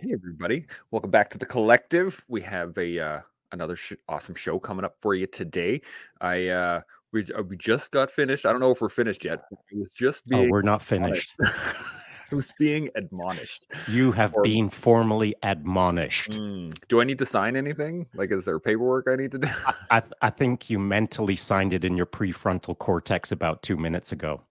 Hey everybody, welcome back to the collective. We have a uh, another sh- awesome show coming up for you today. I uh, we uh, we just got finished. I don't know if we're finished yet. It was just Oh, being we're not finished. it was being admonished. You have Or- been formally admonished. Mm, Do I need to sign anything? Like, is there paperwork I need to do? I, th- I think you mentally signed it in your prefrontal cortex about two minutes ago.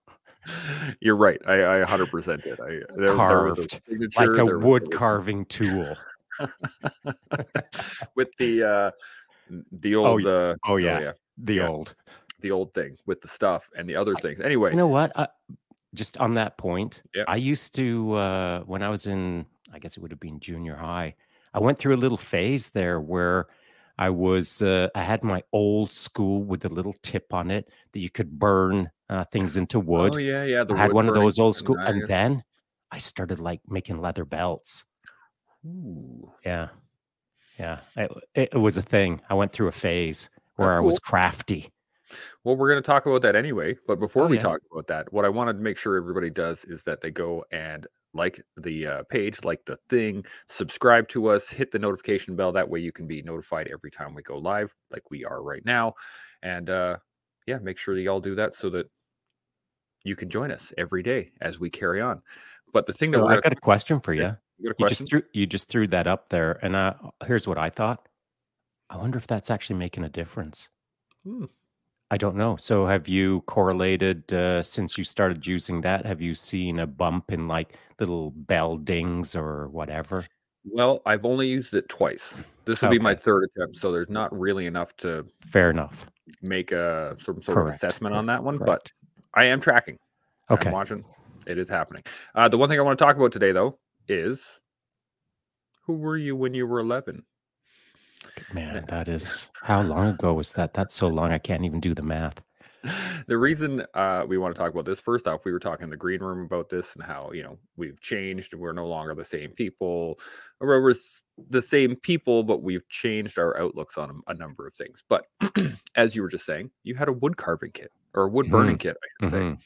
You're right. I, I 100% did. I there, there was a Carved, Like a there wood carving tool. with the uh the Oh, old y- uh oh, yeah. The Yeah. old. the old thing with the stuff and the other things. Anyway, You know what? I, just on that point, Yeah. I used to, uh, when I was in, I guess it would have been junior high, I went through a little phase there where I was, uh, I had my old school with a little tip on it that you could burn uh, things into wood. Oh yeah, yeah. The I had one of those old school, and nice. then I started like making leather belts. Ooh. Yeah, yeah, it, it, was a thing. I went through a phase where That's I was crafty. Well, we're going to talk about that anyway. But before Oh, we yeah. talk about that, what I wanted to make sure everybody does is that they go and like the uh, page, like the thing, subscribe to us, hit the notification bell. That way you can be notified every time we go live, like we are right now. And uh, yeah, make sure that y'all do that so that you can join us every day as we carry on. But the thing that So we're I got a question for you. Yeah, you You just threw you just threw that up there, and uh, here's what I thought. I wonder if that's actually making a difference. Hmm. I don't know. So have you correlated uh, since you started using that? Have you seen a bump in like little bell dings or whatever? Well, I've only used it twice. This will be my third attempt, so there's not really enough to Fair enough. make a some sort of assessment on that one. correct. But I am tracking. Okay. I'm watching. It is happening. Uh, the one thing I want to talk about today, though, is who were you when you were 11? Man, that is how long ago was that? That's so long I can't even do the math. the reason uh, we want to talk about this, first off, we were talking in the green room about this and how you know we've changed. We're no longer the same people, or we're the same people, but we've changed our outlooks on a, a number of things. But as you were just saying, you had a wood carving kit or a wood burning kit, I should say. Mhm.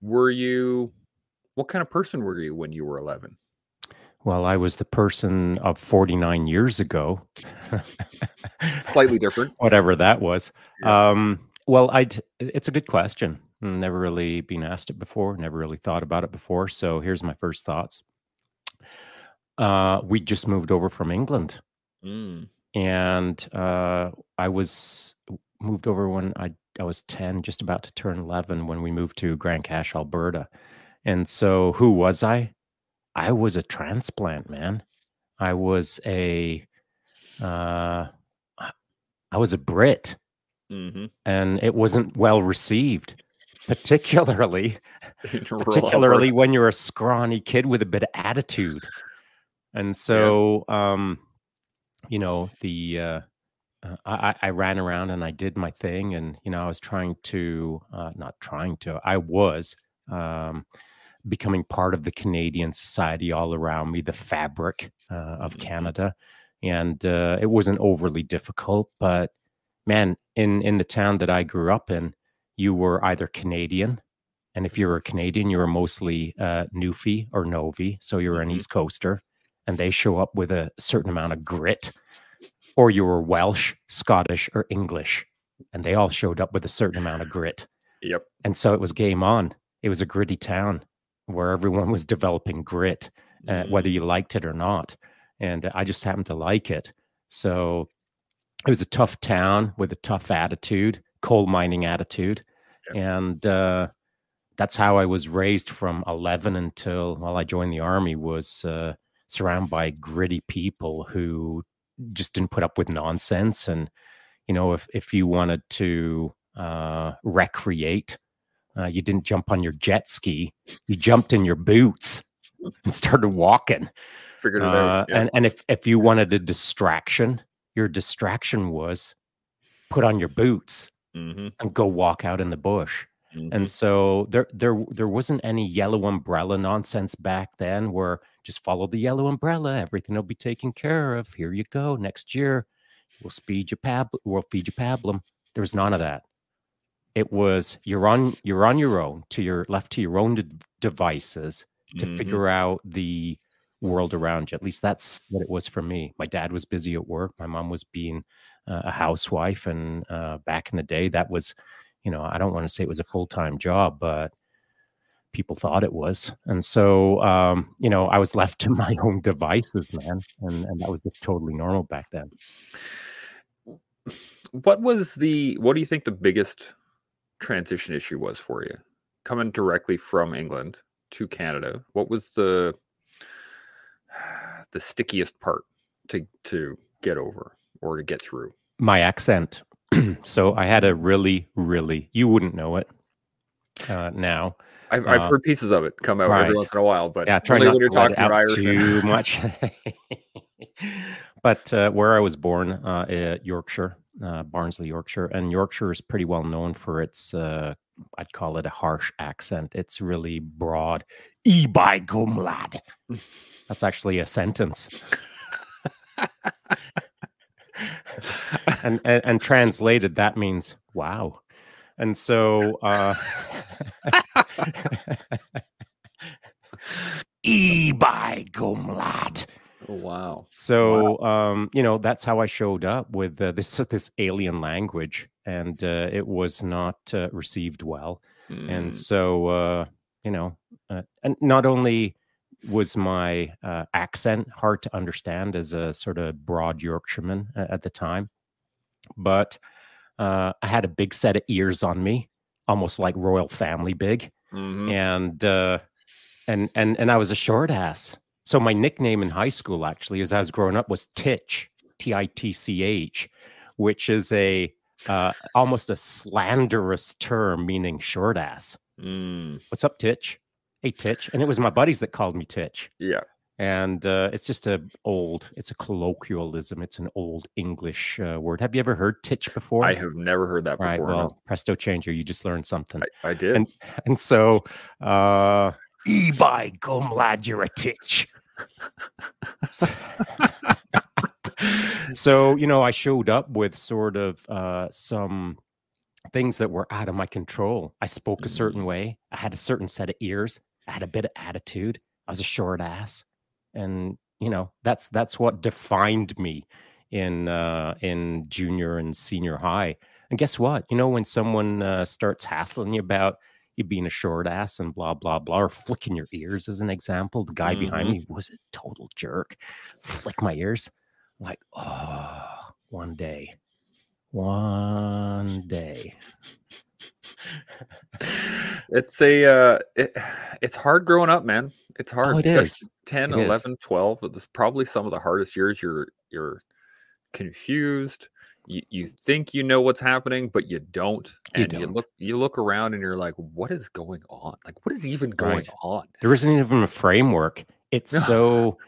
Were you? What kind of person were you when you were 11? Well, I was the person of 49 years ago. Slightly different. Whatever that was. Yeah. Um, well, I it's a good question. Never really been asked it before, never really thought about it before. So here's my first thoughts. Uh, we just moved over from England Mm. and uh, I was moved over when I I was ten, just about to turn eleven when we moved to Grand Cache, Alberta. And so, who was I? I was a transplant man. I was a, uh, I was a Brit, hmm and it wasn't well received, particularly particularly when you're a scrawny kid with a bit of attitude. And so, um, you know, the uh, uh, I, I I ran around and I did my thing, and you know, I was trying to uh, not trying to, I was um, becoming part of the Canadian society all around me, the fabric uh, of Mhm. Canada, and uh, it wasn't overly difficult. But man, in in the town that I grew up in, you were either Canadian and if you were a Canadian, you were mostly uh, Newfie or Novi, so you're an Mhm. East Coaster, and they show up with a certain amount of grit. Or you were Welsh, Scottish, or English, and they all showed up with a certain amount of grit. Yep. And so it was game on. It was a gritty town where everyone was developing grit, uh, whether Mm. you liked it or not. And I just happened to like it. So it was a tough town with a tough attitude, coal mining attitude. Yep. And uh, that's how I was raised from 11 until, well, I joined the army, was uh, surrounded by gritty people who just didn't put up with nonsense. And, you know, if, if you wanted to uh, recreate, uh, you didn't jump on your jet ski, you jumped in your boots and started walking. Figured it Uh, out. Yeah. and, and if, if you wanted a distraction, your distraction was put on your boots Mhm, and go walk out in the bush. mhm. And so there there there wasn't any yellow umbrella nonsense back then where just follow the yellow umbrella, everything will be taken care of. Here you go. Next year, we'll speed you pab we'll feed you pablum. There was none of that. It was you're on you're on your own to your left to your own de- devices to Mhm. figure out the world around you. At least that's what it was for me. My dad was busy at work. My mom was being uh, a housewife, and uh, back in the day, that was, you know, I don't want to say it was a full time job, but people thought it was. And so, um, you know, I was left to my own devices, man, and and that was just totally normal back then. What was the? What do you think the biggest transition issue was for you? Coming directly from England to Canada, what was the the stickiest part to to get over or to get through? My accent. so I had a really, really you wouldn't know it uh, now. I've, I've uh, heard pieces of it come out right. every once in a while, but yeah, try not when you're to talking about Irish too much. but uh, where I was born, uh, Yorkshire, Barnsley, Yorkshire, and Yorkshire is pretty well known for its uh, I'd call it a harsh accent. It's really broad. E by gum lad. That's actually a sentence. and, and, and translated, that means wow. And so, uh, e by gum lad. Oh, wow. So, wow. um, you know, that's how I showed up with uh, this this alien language, and uh, it was not uh, received well. Mm. And so, uh, you know, uh, and not only was my uh, accent hard to understand as a sort of broad Yorkshireman at the time, but I had a big set of ears on me, almost like royal family big, mm-hmm. and and and and I was a short ass so my nickname in high school, actually, as I was growing up, was Titch, T I T C H, which is a uh, almost a slanderous term meaning short ass. Mm. What's up, Titch? Hey, Titch. And it was my buddies that called me Titch. Yeah. And uh, it's just a old, it's a colloquialism. It's an old English uh, word. Have you ever heard Titch before? I have never heard that before. Right. Well, no. presto changer, you just learned something. I, I did. And, and so, uh, e by gum lad, you're a titch. so you know i showed up with sort of uh, some things that were out of my control. I spoke a certain way. I had a certain set of ears. I had a bit of attitude. I was a short ass. And you know that's that's what defined me in uh in junior and senior high. And guess what? You know when someone uh, starts hassling you about you being a short ass and blah blah blah, or flicking your ears as an example. The guy mm-hmm. behind me was a total jerk. Flick my ears, like oh, one day, one day. it's a uh it, it's hard growing up man it's hard oh, it is 10 it 11 is. 12 it's probably some of the hardest years you're you're confused you, you think you know what's happening, but you don't. And you, don't. you look you look around and you're like, what is going on? Like, what is even going right. on? There isn't even a framework. It's so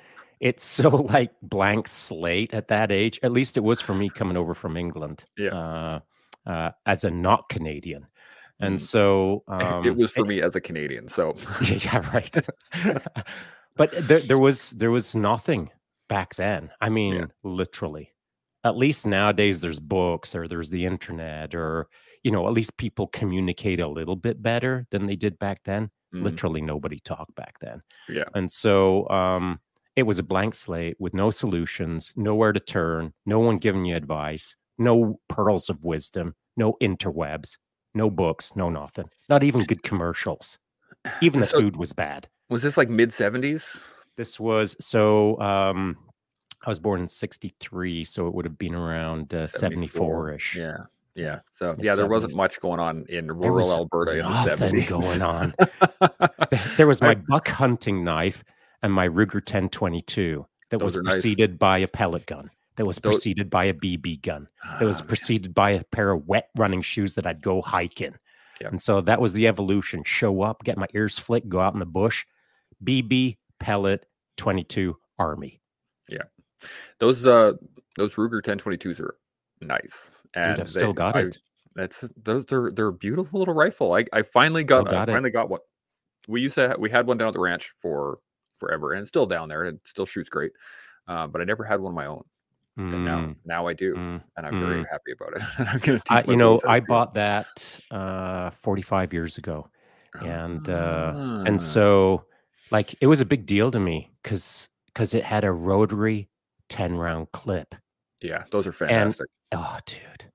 it's so like blank slate at that age. At least it was for me coming over from England. Yeah. Uh, uh, as a not Canadian. And mm. so um, it was for it, me as a Canadian. So yeah, right. but there, there was there was nothing back then. I mean, yeah. literally at least nowadays there's books or there's the internet or you know at least people communicate a little bit better than they did back then. Mm-hmm. literally nobody talked back then. Yeah. And so um it was a blank slate with no solutions nowhere to turn no one giving you advice no pearls of wisdom no interwebs no books no nothing not even good commercials. Even the so, food was bad. was this like mid 70s this was so um I was born in 63, so it would have been around uh, 74 ish. Yeah. Yeah. So, yeah, there wasn't much going on in rural Alberta in the 70s. going on. there was my buck hunting knife and my Ruger 1022 that was preceded nice. by a pellet gun, that was Those... preceded by a BB gun, that was oh, preceded by a pair of wet running shoes that I'd go hiking. Yep. And so that was the evolution show up, get my ears flicked, go out in the bush, BB, pellet, 22, army. Those uh those Ruger 1022s are nice. And Dude, I've still got I, it. That's those they're they're a beautiful little rifle. I, I finally got, got I finally got what we used to have, we had one down at the ranch for forever and it's still down there and it still shoots great. Uh, but I never had one of my own. Mm. And now mm. now I do. Mm. And I'm mm. very happy about it. I, you know, I bought that uh 45 years ago. And uh and ah. so like it was a big deal to me because because it had a rotary 10 round clip. Yeah, those are fantastic. Oh, dude.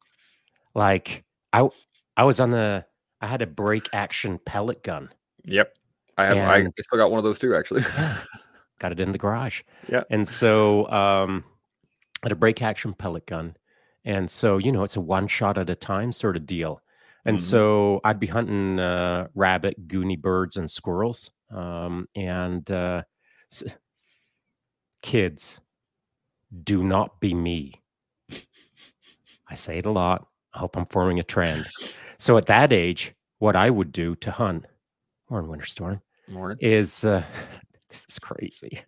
Like I I was on the I had a break action pellet gun. yep. I have I And- still got one of those too, actually. Yeah. Got it in the garage. Yeah. And so um I had a break action pellet gun. And so, you know, it's a one shot at a time sort of deal. And Mhm. so I'd be hunting uh, rabbit, goony birds, and squirrels. Um, and uh, kids, do not be me. I say it a lot. I hope I'm forming a trend. So at that age, what I would do to hunt, or in winter storm, Morning. is uh, this is crazy.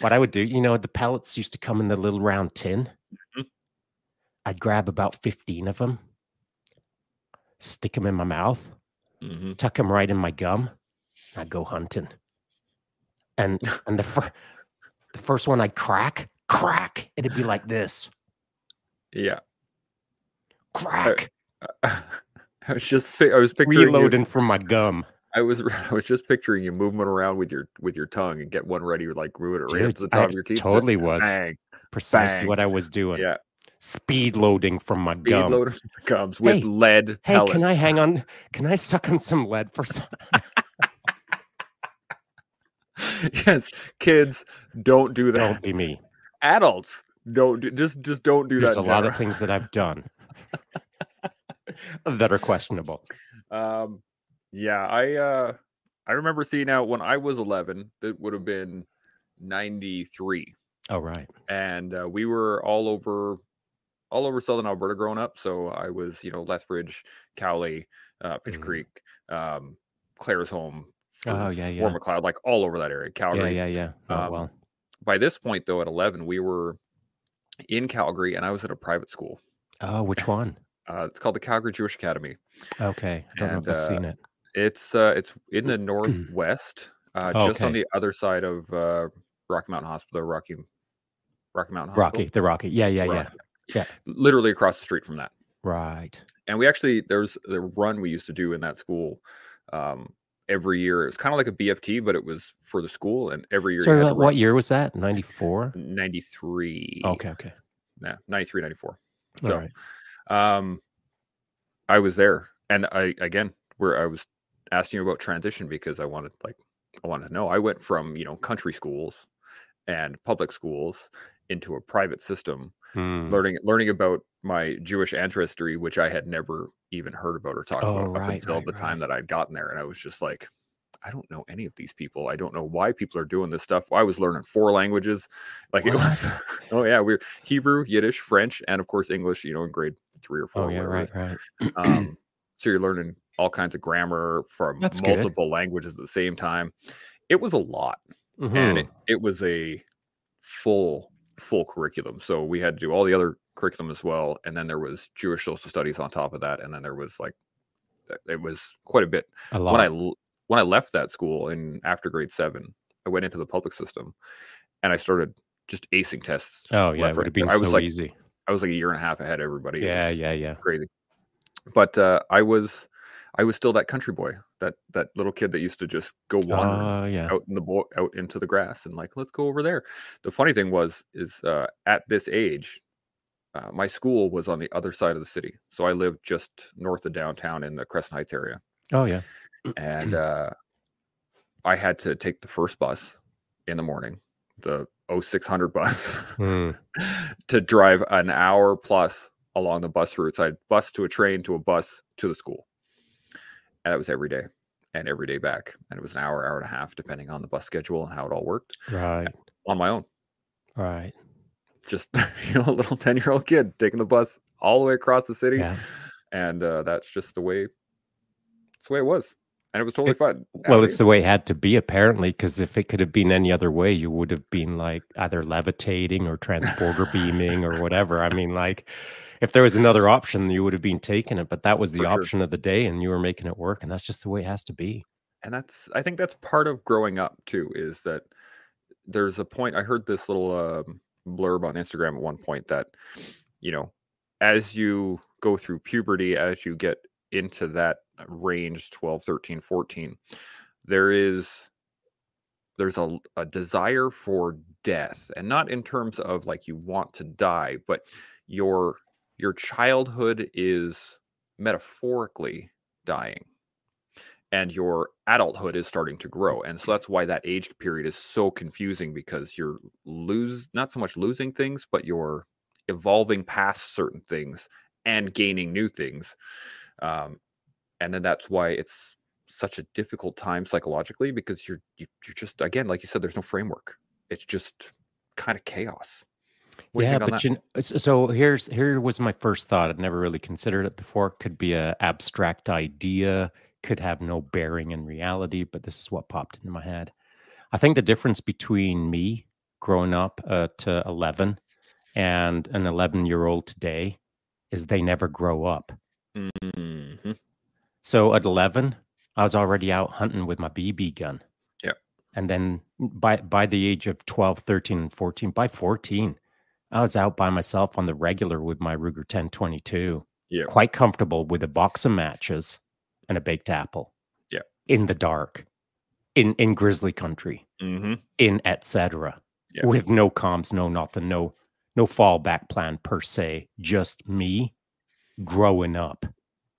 What I would do, you know, the pellets used to come in the little round tin. Mhm. I'd grab about 15 of them, stick them in my mouth, hmm tuck them right in my gum, and I'd go hunting. And and the fir- the first one I'd crack, crack, it'd be like this, Yeah. crack, I was just I was picturing you, reloading from my gum. I was I was just picturing you moving around with your with your tongue and get one ready like move it right Dude, to the top I of your teeth. totally was. Bang. Precisely Bang. what I was doing. Yeah. Speed loading from my gum. Speed gum. loader comes with Hey, lead Hey, pellets. can I hang on? Can I suck on some lead for some? yes, kids, don't do that. Don't be me. Adults, don't do, just just don't do There's that. There's a lot of things that I've done that are questionable. Um, yeah, I uh, I remember seeing out when I was 11. That would have been 93, Oh, right. and uh, we were all over all over southern Alberta growing up. So I was, you know, Lethbridge, Cowley, uh, Pincher Mhm. Creek, um, Claresholm. Oh, yeah, yeah. Fort Macleod, like all over that area. Calgary. yeah, yeah. Yeah. Oh, Um, well. By this point, though, at 11, we were in Calgary, and I was at a private school. Oh, which one? Uh, it's called the Calgary Jewish Academy. Okay. I don't know if I've uh, seen it. It's uh, it's in the northwest, uh, just on the other side of uh, Rocky Mountain Hospital, Rocky Rocky Mountain Hospital. Rocky, the Rocky. Yeah, yeah, yeah. Yeah. literally across the street from that. Right. And we actually there's the run we used to do in that school um, every year. It was kind of like a BFT, but it was for the school, and every year. you So had to what, what year was that? 94? 93. Okay, okay. Yeah, 93, 94. All So, right. um, I was there, and I again where I was asking you about transition because I wanted like I wanted to know. I went from you know country schools and public schools into a private system, Hmm. learning learning about my Jewish ancestry, which I had never even heard about or talked Oh, about up until right, the time that I'd gotten there, and I was just like. I don't know any of these people. I don't know why people are doing this stuff. I was learning four languages. Like it was, oh yeah, we're Hebrew, Yiddish, French, and of course English, you know, in grade three or four. Oh, yeah, right, right. Um, so you're learning all kinds of grammar from That's good. multiple languages at the same time. It was a lot, and Mhm. it, it was a full full curriculum. So we had to do all the other curriculum as well, and then there was Jewish social studies on top of that, and then there was like uh, it was quite a bit. A lot. When I when I left that school in after grade seven, I went into the public system, and I started just acing tests. oh, yeah. It would have been I was so like easy. I was like a year and a half ahead of everybody. Yeah, yeah, yeah. crazy. But uh, I was I was still that country boy, that that little kid that used to just go wandering Oh, yeah. out in the bo- out into the grass and like let's go over there. The funny thing was is uh, at this age, uh, my school was on the other side of the city, so I lived just north of downtown in the Crescent Heights area, Oh, yeah. and uh, I had to take the first bus in the morning, the 0600 bus, Hmm. to drive an hour plus along the bus routes. I'd bus to a train to a bus to the school. And that was every day and every day back. And it was an hour, hour and a half, depending on the bus schedule and how it all worked Right, on my own. right. Just, you know, a little 10 year old kid taking the bus all the way across the city. Yeah. And uh, that's just the way, it's the way it was. And it was totally fun. Well, it's the way it had to be, apparently, because if it could have been any other way, you would have been like either levitating or transporter beaming or whatever. I mean, like, if there was another option, you would have been taking it, but that was the For sure. option of the day, and you were making it work, and that's just the way it has to be. and that's i think that's part of growing up too is that there's a point i heard this little um, blurb on instagram at one point that you know as you go through puberty as you get into that range 12 13 14 there is there's a, a desire for death and not in terms of like you want to die but your your childhood is metaphorically dying and your adulthood is starting to grow and so that's why that age period is so confusing because you're lose not so much losing things but you're evolving past certain things and gaining new things um, and then that's why it's such a difficult time psychologically because you're you, are you are just again like you said there's no framework. It's just kind of chaos what yeah but you, know, so here's here was my first thought i'd never really considered it before could be an abstract idea could have no bearing in reality but this is what popped into my head i think the difference between me growing up uh, to 11 and an 11 year old today is they never grow up mm-hmm. so at 11 I was already out hunting with my BB gun. Yeah. And then by by the age of 12, 13, and 14, by 14, I was out by myself on the regular with my Ruger 1022. Yeah. Quite comfortable with a box of matches and a baked apple. Yeah. In the dark. In in grizzly country. Mm-hmm. In etc. Yeah. With no comms, no nothing, no no fallback plan per se. Just me growing up.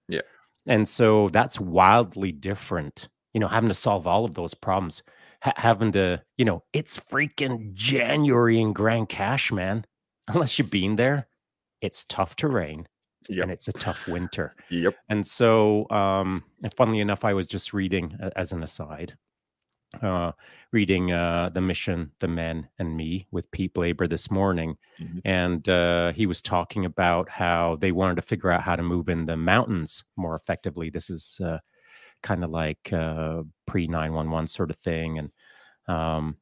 Yeah. And so that's wildly different, you know, having to solve all of those problems, having to, you know, it's freaking January in Grand Cache, man. Unless you've been there, it's tough terrain yep. and it's a tough winter. Yep. And so, um, and funnily enough, I was just reading as an aside, uh, reading uh, the mission, the men and me with Pete Blaber this morning, mm-hmm. and uh, he was talking about how they wanted to figure out how to move in the mountains more effectively. This is uh, kind of like uh, pre nine one one sort of thing, and um,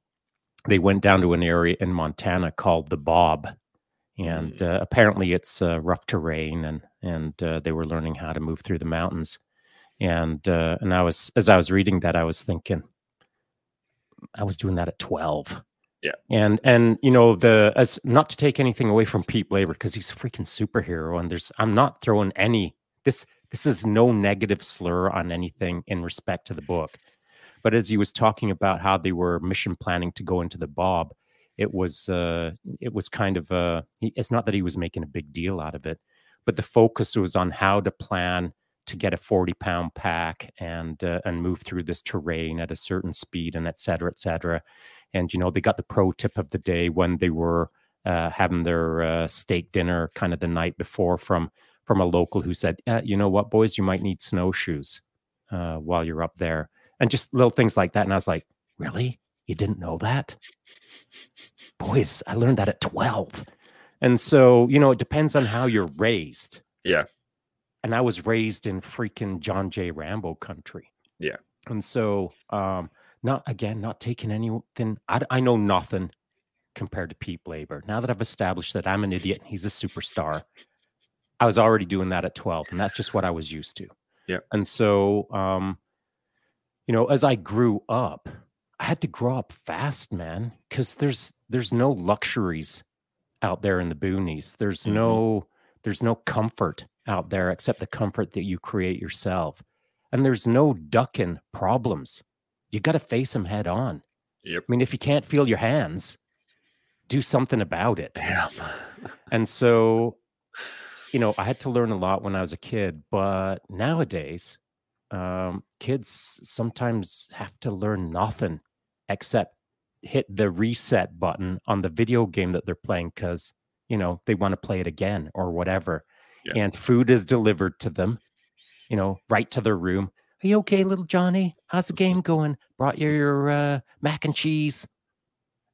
they went down to an area in Montana called the Bob. And mm-hmm. Uh, apparently, it's rough terrain, and and they were learning how to move through the mountains. And and I was as I was reading that, I was thinking, I was doing that at 12. Yeah. And and you know the as not to take anything away from Pete Blaber because he's a freaking superhero and there's I'm not throwing any this this is no negative slur on anything in respect to the book. But as he was talking about how they were mission planning to go into the Bob, it was uh it was kind of uh it's not that he was making a big deal out of it, but the focus was on how to plan to get a 40 pound pack and uh, and move through this terrain at a certain speed and et cetera et cetera. And you know they got the pro tip of the day when they were uh, having their uh, steak dinner kind of the night before from from a local who said uh, you know what boys you might need snowshoes uh, while you're up there. And just little things like that. And i was like really you didn't know that boys i learned that at 12 and so you know it depends on how you're raised yeah and I was raised in freaking John J. Rambo country. Yeah. And so, um, not again, not taking anything. I, I know nothing compared to Pete Blaber. Now that I've established that I'm an idiot and he's a superstar, I was already doing that at 12, and that's just what I was used to. Yeah. And so, um, you know, as I grew up, I had to grow up fast, man, because there's there's no luxuries out there in the boonies. There's mm-hmm. no there's no comfort out there except the comfort that you create yourself. And there's no ducking problems. You got to face them head on. Yep. I mean, if you can't feel your hands, do something about it. Damn. and so, you know, I had to learn a lot when I was a kid, but nowadays, um, kids sometimes have to learn nothing except hit the reset button on the video game that they're playing because, you know, they want to play it again or whatever yeah. and food is delivered to them, you know, right to their room. Are you okay, little Johnny? How's the game going? Brought you your uh, mac and cheese.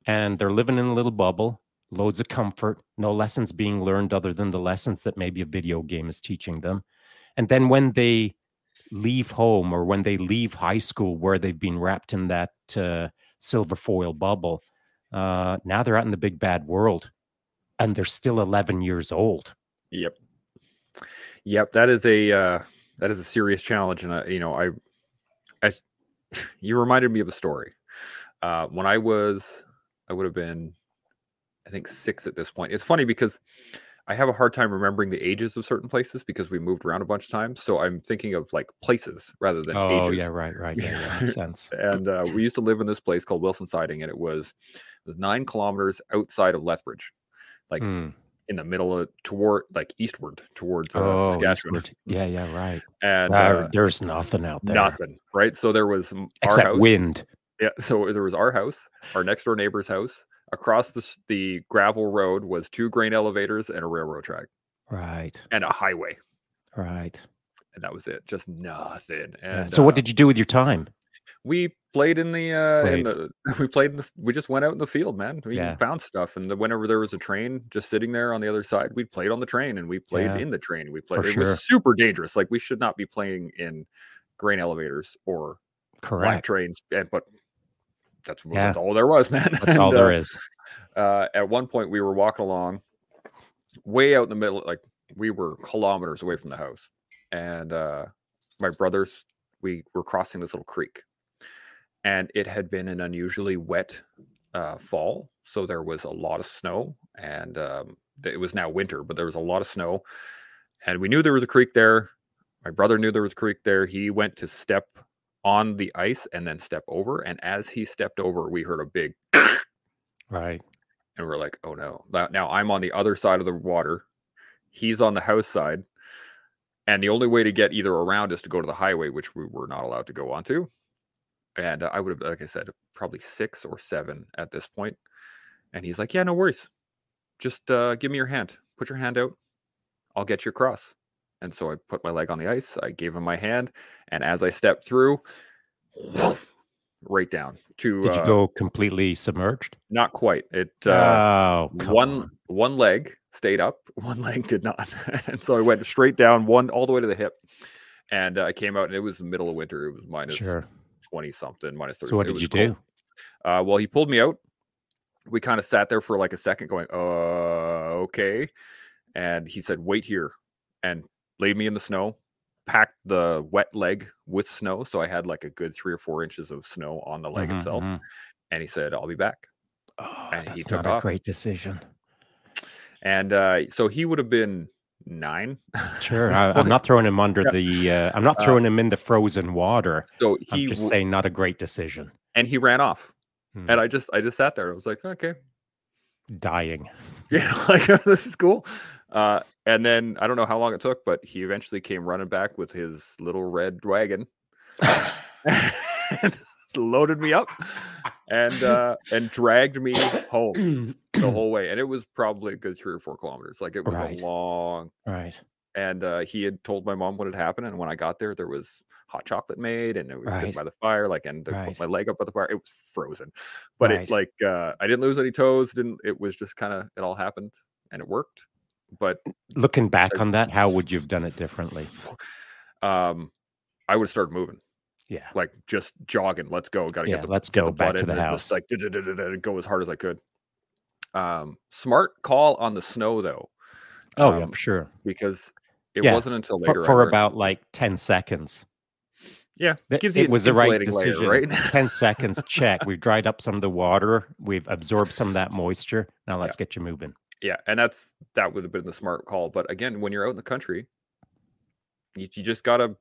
And they're living in a little bubble, loads of comfort, no lessons being learned other than the lessons that maybe a video game is teaching them. And then when they leave home or when they leave high school where they've been wrapped in that uh, silver foil bubble, uh, now they're out in the big bad world and they're still 11 years old. Yep. Yep, that is a uh, that is a serious challenge, and uh, you know, I, I, you reminded me of a story. Uh, when I was, I would have been, I think six at this point. It's funny because I have a hard time remembering the ages of certain places because we moved around a bunch of times. So I'm thinking of like places rather than Oh ages. yeah, right, right. Yeah, yeah, makes sense. and uh, we used to live in this place called Wilson Siding, and it was, it was nine kilometers outside of Lethbridge, like Hmm. in the middle of toward like eastward towards uh, Oh, Saskatchewan. eastward. yeah, yeah, right. And There- uh, there's nothing out there nothing, right? So there was our except house. wind. Yeah, so there was our house, our next door neighbor's house. Across the the gravel road was two grain elevators and a railroad track Right, and a highway, right. and that was it. Just nothing. Yeah. And so, what uh, did you do with your time? we played in the uh in the we played in the, we just went out in the field man we Yeah. found stuff and the, whenever there was a train just sitting there on the other side we played on the train and we played Yeah, in the train we played for it sure. was super dangerous like we should not be playing in grain elevators or Correct. trains and but that's, Yeah. that's all there was man. That's all And, there uh, is. uh, at one point we were walking along way out in the middle like we were kilometers away from the house. And uh my brothers we were crossing this little creek. And it had been an unusually wet uh fall. So there was a lot of snow and um it was now winter but there was a lot of snow. And we knew there was a creek there. My brother knew there was a creek there. He went to step on the ice and then step over and as he stepped over we heard a big Right. and we're like, oh no. Now, I'm on the other side of the water. He's on the house side. And the only way to get either around is to go to the highway, which we were not allowed to go onto. And uh, I would have, like I said, probably six or seven at this point. And he's like, yeah, no worries. Just uh, give me your hand. Put your hand out. I'll get you across. And so I put my leg on the ice. I gave him my hand. And as I stepped through, right down to Did you uh, go completely submerged? not quite. It uh, oh, one on. one leg stayed up one leg did not and so i went straight down one all the way to the hip and uh, i came out and it was the middle of winter it was minus Sure. 20 something minus 30 So, what did you cold. do? uh, well he pulled me out we kind of sat there for like a second going uh okay and he said wait here and laid me in the snow packed the wet leg with snow so i had like a good three or four inches of snow on the leg Mhm, itself mhm. and he said i'll be back Oh, and he that's took not a off. great decision. and uh, so he would have been nine Sure. I, I'm not throwing him under the. Uh, I'm not Uh, throwing him in the frozen water. so I'm just w- saying, not a great decision. and he ran off Hmm. and i just i just sat there i was like okay Dying. yeah like this is cool uh and then i don't know how long it took but he eventually came running back with his little red wagon and loaded me up and uh and dragged me home the whole way and it was probably a good three or four kilometers like it was Right. a long right. and uh, he had told my mom what had happened. And when I got there, there was hot chocolate made, and it was sitting by the fire. Like, and Right. put my leg up by the fire. It was frozen, but Right. it like uh, I didn't lose any toes. Didn't it was just kind of it all happened and it worked. But Looking back on that, how would you have done it differently? um, I would have started moving, Yeah. like just jogging. Let's go. Got to Yeah. get the let's go back to the house. like go as hard as I could. Um, smart call on the snow though, oh, yeah, um, for sure. because it Yeah, wasn't until later For, for about like 10 seconds. yeah Th- gives you it was the right insulating layer, decision. right? 10 seconds, check. We've dried up some of the water. We've absorbed some of that moisture. Now let's get you moving. Yeah, and that's that would have been the smart call. But again, when you're out in the country, you, you just gotta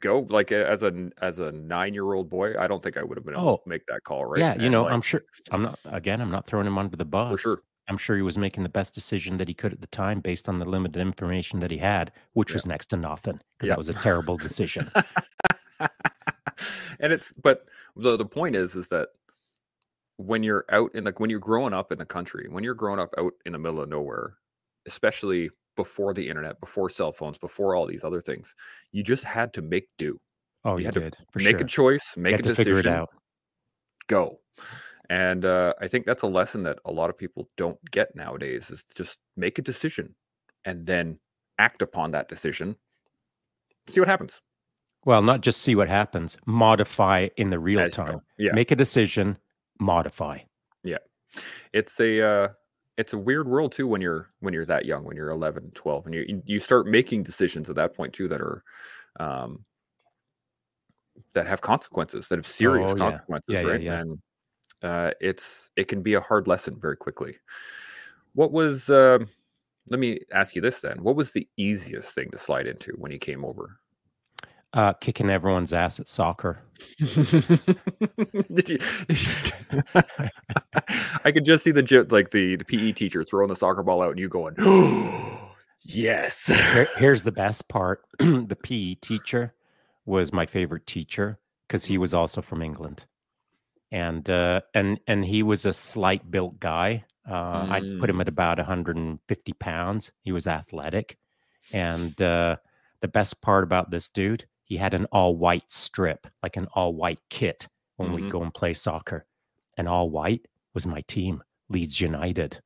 go. Like as a as a nine year old boy, I don't think I would have been able Oh, to make that call, right? Yeah, you know, like, I'm sure I'm not again, I'm not throwing him under the bus. for sure. I'm sure he was making the best decision that he could at the time based on the limited information that he had, which Yeah. was next to nothing because Yeah. that was a terrible decision. and it's but the the point is is that when you're out in like when you're growing up in the country, when you're growing up out in the middle of nowhere, especially before the internet, before cell phones, before all these other things, you just had to make do. Oh, You you had to did. For make sure. a choice, make a to decision, figure it out. go. And uh, I think that's a lesson that a lot of people don't get nowadays is just make a decision and then act upon that decision. See what happens. Well, not just see what happens, modify in the real as you go. time. Yeah. Make a decision, modify. Yeah. It's a uh, it's a weird world too when you're when you're that young, when you're 11, 12 and you you start making decisions at that point too that are um that have consequences, that have serious Oh, yeah. consequences, Yeah, right? yeah. And uh it's it can be a hard lesson very quickly. What was um Let me ask you this then: What was the easiest thing to slide into when you came over? Uh, kicking everyone's ass at soccer. did you? Did you I could just see the like the, the PE teacher throwing the soccer ball out, and you going, "Yes." Here- here's the best part: the PE teacher was my favorite teacher because he was also from England, and uh, and and he was a slight built guy. Uh, I'd put him at about 150 pounds. He was athletic, and uh, the best part about this dude, he had an all white strip, like an all white kit when Mhm. we go and play soccer. And all white was my team, Leeds United.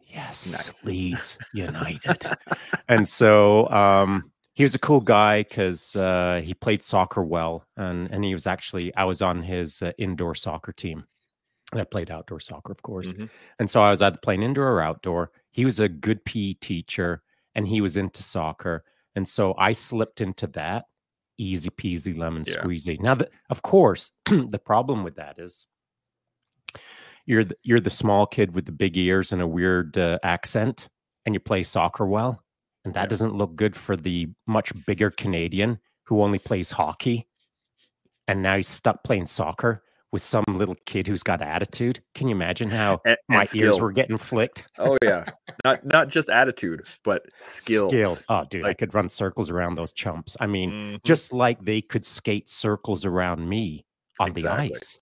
Yes, Nice. Leeds United. and so um, he was a cool guy because uh, he played soccer well, and and he was actually I was on his uh, indoor soccer team, and I played outdoor soccer, of course. Mhm. And so I was either playing indoor or outdoor. He was a good PE teacher, and he was into soccer, and so I slipped into that easy peasy lemon Yeah. squeezy. Now, the, of course, the problem with that is you're the, you're the small kid with the big ears and a weird uh, accent, and you play soccer well, and that Yeah. doesn't look good for the much bigger Canadian who only plays hockey, and now he's stuck playing soccer with some little kid who's got attitude. Can you imagine how And, my and ears were getting flicked? Oh yeah, not not just attitude, but skill. Skilled. Oh, dude, I could run circles around those chumps. I mean, Mhm. just like they could skate circles around me on the ice.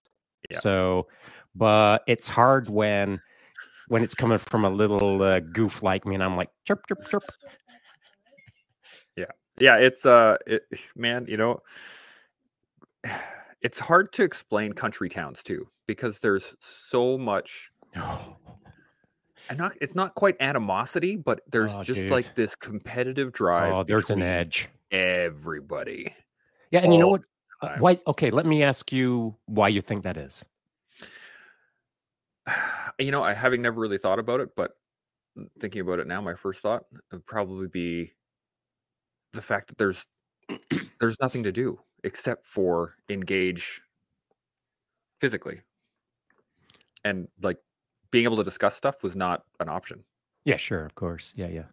Yeah. So, but it's hard when when it's coming from a little uh, goof like me, and I'm like chirp chirp chirp. Yeah, yeah it's uh it, man you know it's hard to explain country towns too because there's so much and not it's not quite animosity but there's Oh, just dude. like this competitive drive oh, there's an edge. everybody Yeah, and you know what? Uh, time. Why? Okay, let me ask you why you think that is. you know i having never really thought about it but thinking about it now my first thought would probably be the fact that there's there's nothing to do except for engage physically and like being able to discuss stuff was not an option Yeah, sure, of course. Yeah, yeah.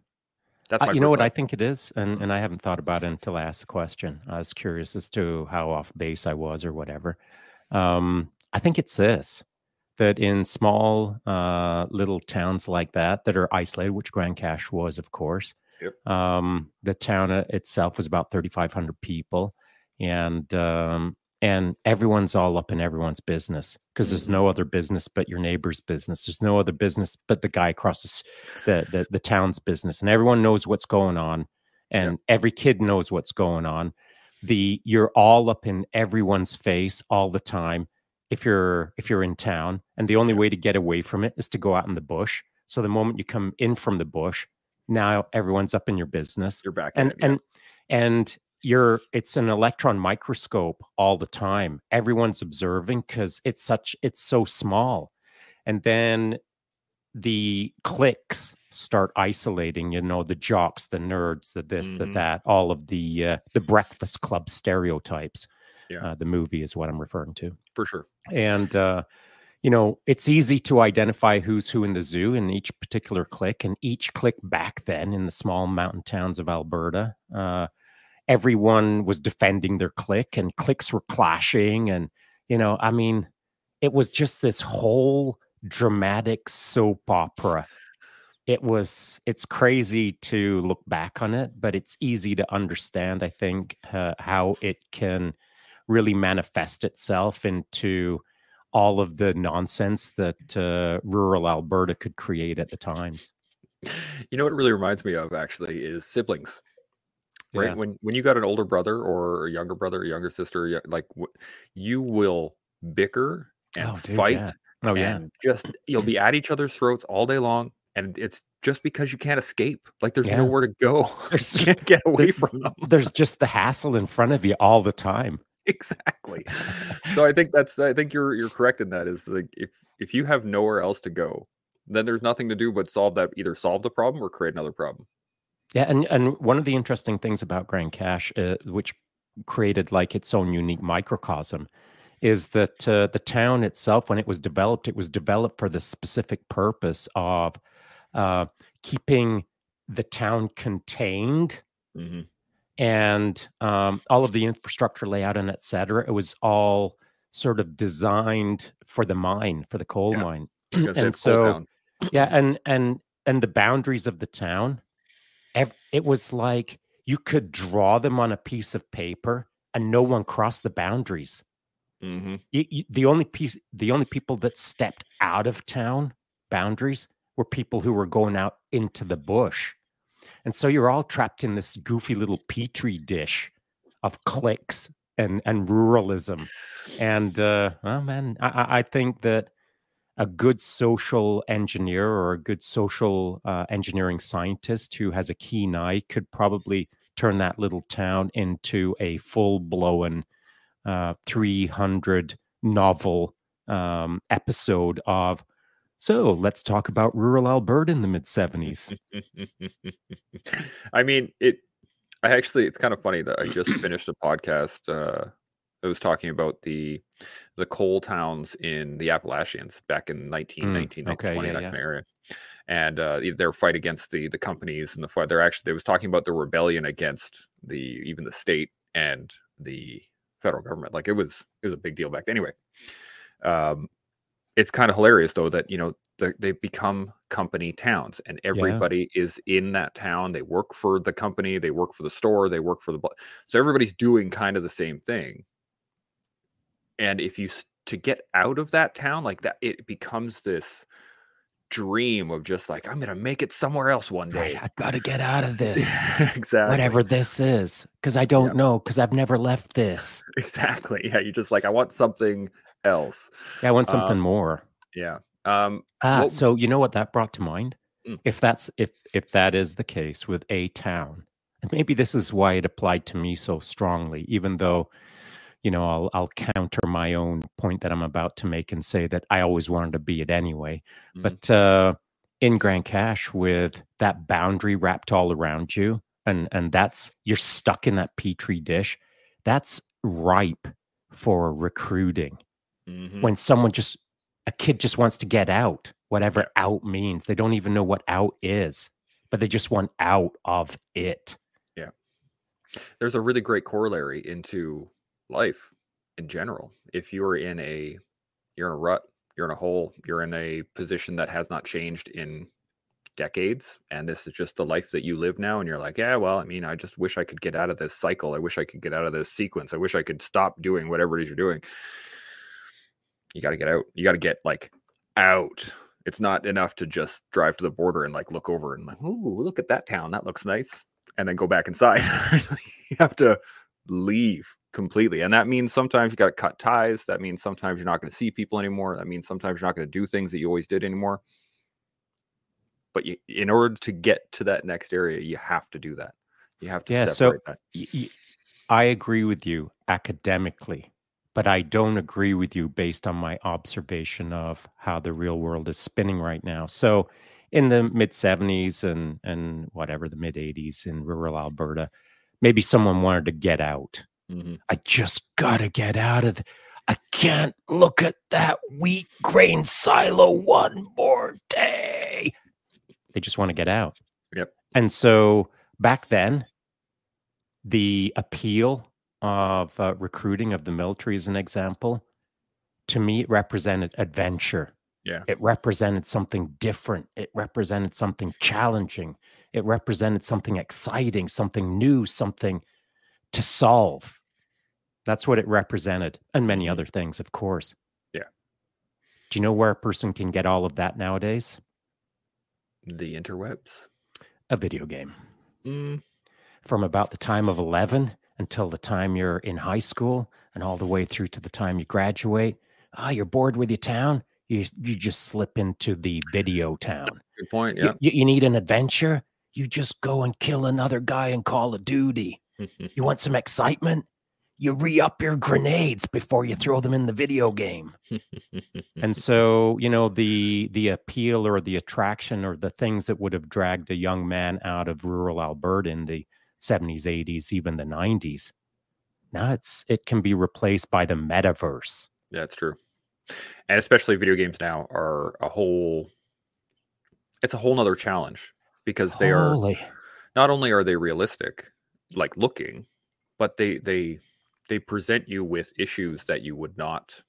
that's Uh, you know what I think it is, and and I haven't thought about it until I asked the question. I was curious as to how off base I was or whatever. Um, I think it's this that in small uh, little towns like that that are isolated, which Grand Cache was, of course. Yep. Um, the town uh, itself was about thirty five hundred people, and um, and everyone's all up in everyone's business because there's Mhm. no other business but your neighbor's business. There's no other business but the guy across the, the the town's business, and everyone knows what's going on, and every kid knows what's going on. The you're all up in everyone's face all the time if you're if you're in town, and the only way to get away from it is to go out in the bush. So the moment you come in from the bush, now everyone's up in your business you're back and it, yeah. and and you're it's an electron microscope all the time everyone's observing because it's such it's so small and then the clicks start isolating you know the jocks the nerds the this the Mhm. that all of the uh, the breakfast club stereotypes Yeah. uh, the movie is what i'm referring to for sure and uh, you know it's easy to identify who's who in the zoo in each particular clique and each clique back then in the small mountain towns of alberta uh, everyone was defending their clique and cliques were clashing and you know i mean it was just this whole dramatic soap opera. It was it's crazy to look back on it but it's easy to understand i think uh, how it can really manifest itself into all of the nonsense that uh, rural alberta could create at the times. You know what it really reminds me of actually is siblings right? Yeah. when when you got an older brother or a younger brother or younger sister like you will bicker and Oh, dude, fight yeah. oh yeah. and just you'll be at each other's throats all day long and it's just because you can't escape. Like there's Yeah. nowhere to go. There's- you can't get away from them. there's just the hassle in front of you all the time. Exactly. So i think that's i think you're you're correct in that is like if if you have nowhere else to go then there's nothing to do but solve that either solve the problem or create another problem Yeah, and and one of the interesting things about Grand Cache, uh, which created like its own unique microcosm, is that uh, the town itself, when it was developed, it was developed for the specific purpose of uh, keeping the town contained hmm and um, all of the infrastructure layout and et cetera. It was all sort of designed for the mine, for the coal Yeah. mine. I was gonna say and so, yeah, and and and the boundaries of the town, it was like you could draw them on a piece of paper, and no one crossed the boundaries. Mhm. You, you, the only piece, the only people that stepped out of town boundaries were people who were going out into the bush, and so you're all trapped in this goofy little petri dish of cliques and and ruralism. And uh, well, man, I- I think that a good social engineer or a good social uh, engineering scientist who has a keen eye could probably turn that little town into a full blown uh, 300 novel um, episode of. So let's talk about rural Alberta in the mid 70s. I mean, it. I actually, it's kind of funny that I just finished a podcast. Uh, it was talking about the the coal towns in the Appalachians back in 1919, Mm, okay, 1920, yeah, that yeah. kind of area, and uh, their fight against the the companies and the fight. They're actually they was talking about the rebellion against the even the state and the federal government. Like it was it was a big deal back then. Anyway, um, it's kind of hilarious though that you know they've become company towns and everybody is in that town they work for the company they work for the store they work for the so everybody's doing kind of the same thing and if you to get out of that town like that it becomes this dream of just like i'm gonna make it somewhere else one day I gotta get out of this, exactly whatever this is, because I don't know, because I've never left this. exactly yeah you just like i want something else Yeah, I want something Um, more. yeah um Ah, what- so you know what that brought to mind? Mm. If that's if if that is the case with a town, and maybe this is why it applied to me so strongly, even though, you know, I'll I'll counter my own point that I'm about to make and say that I always wanted to be it anyway. Mhm. But uh in Grand Cache with that boundary wrapped all around you, and and that's you're stuck in that petri dish, that's ripe for recruiting Mhm. when someone just a kid just wants to get out whatever out means they don't even know what out is but they just want out of it yeah there's a really great corollary into life in general. If you're in a you're in a rut, you're in a hole, you're in a position that has not changed in decades and this is just the life that you live now and you're like, yeah, well, I mean, I just wish I could get out of this cycle. I wish I could get out of this sequence. I wish I could stop doing whatever it is you're doing. You got to get out. You got to get like out. It's not enough to just drive to the border and like look over and like, oh, look at that town. That looks nice and then go back inside. you have to leave completely. And that means sometimes you got to cut ties. That means sometimes you're not going to see people anymore. That means sometimes you're not going to do things that you always did anymore. But you, in order to get to that next area, you have to do that. You have to Yeah, so- separate that. I agree with you academically but i don't agree with you based on my observation of how the real world is spinning right now so in the mid 70s and and whatever the mid 80s in rural alberta maybe someone wanted to get out Mhm. I just gotta get out of. th- I can't look at that wheat grain silo one more day. They just want to get out. Yep. And so back then, the appeal of uh, recruiting of the military, as an example, to me, it represented adventure. Yeah. It represented something different. It represented something challenging. It represented something exciting, something new, something to solve. That's what it represented, and many Mhm. other things, of course. Yeah. Do you know where a person can get all of that nowadays? The interwebs. A video game. Mm, From about the time of 11 until the time you're in high school and all the way through to the time you graduate. Ah, you're bored with your town? You, you just slip into the video town. good point. Yeah. You, you need an adventure? You just go and kill another guy in Call of Duty. You want some excitement? You re up your grenades before you throw them in the video game. And so, you know, the the appeal or the attraction or the things that would have dragged a young man out of rural Alberta in the 70s, 80s, even the 90s. Now it's it can be replaced by the metaverse. Yeah, it's true. And especially video games now are a whole it's a whole nother challenge because they are Holy. not only are they realistic, like looking, but they they they present you with issues that you would not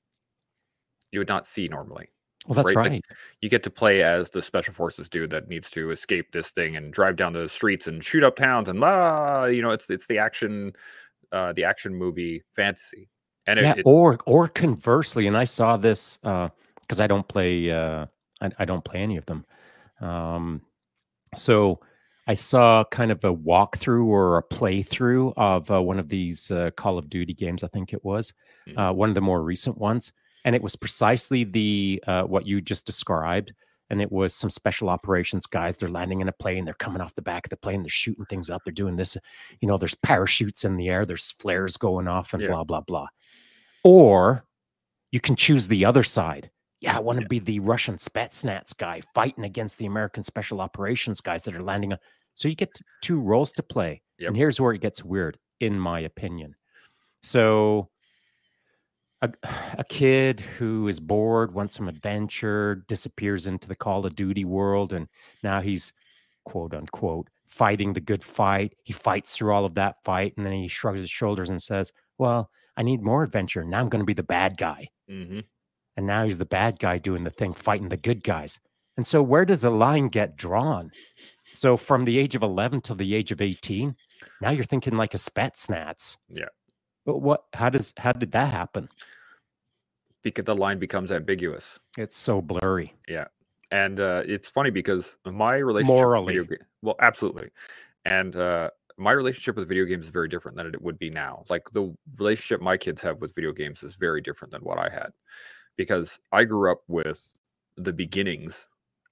you would not see normally. Well, that's right, right. You get to play as the special forces dude that needs to escape this thing and drive down the streets and shoot up towns and ah, you know, it's it's the action uh the action movie fantasy. And it, yeah, it- or or conversely, and I saw this because I don't play uh, I, I don't play any of them. Um, so I saw kind of a walkthrough or a playthrough of uh, one of these uh, Call of Duty games. I think it was Mhm. uh, one of the more recent ones, and it was precisely the uh, what you just described. And it was some special operations guys. They're landing in a plane. They're coming off the back of the plane. They're shooting things up. They're doing this. You know, there's parachutes in the air. There's flares going off, and Yeah. blah blah blah. Or you can choose the other side. Yeah, I want to Yeah. be the Russian Spetsnaz guy fighting against the American special operations guys that are landing on. So you get two roles to play. Yep. And here's where it gets weird, in my opinion. So a, a kid who is bored, wants some adventure, disappears into the Call of Duty world, and now he's quote unquote fighting the good fight. He fights through all of that fight, and then he shrugs his shoulders and says, Well, I need more adventure. Now I'm going to be the bad guy. Mhm. And now he's the bad guy doing the thing, fighting the good guys. And so, where does the line get drawn? So, from the age of 11 till the age of 18, now you're thinking like a Spetsnaz. Yeah. But what, how does, how did that happen? because the line becomes ambiguous. It's so blurry. Yeah. And uh, it's funny because my relationship with Morally. video ga- well absolutely and uh, my relationship with video games is very different than it would be now like the relationship my kids have with video games is very different than what i had because i grew up with the beginnings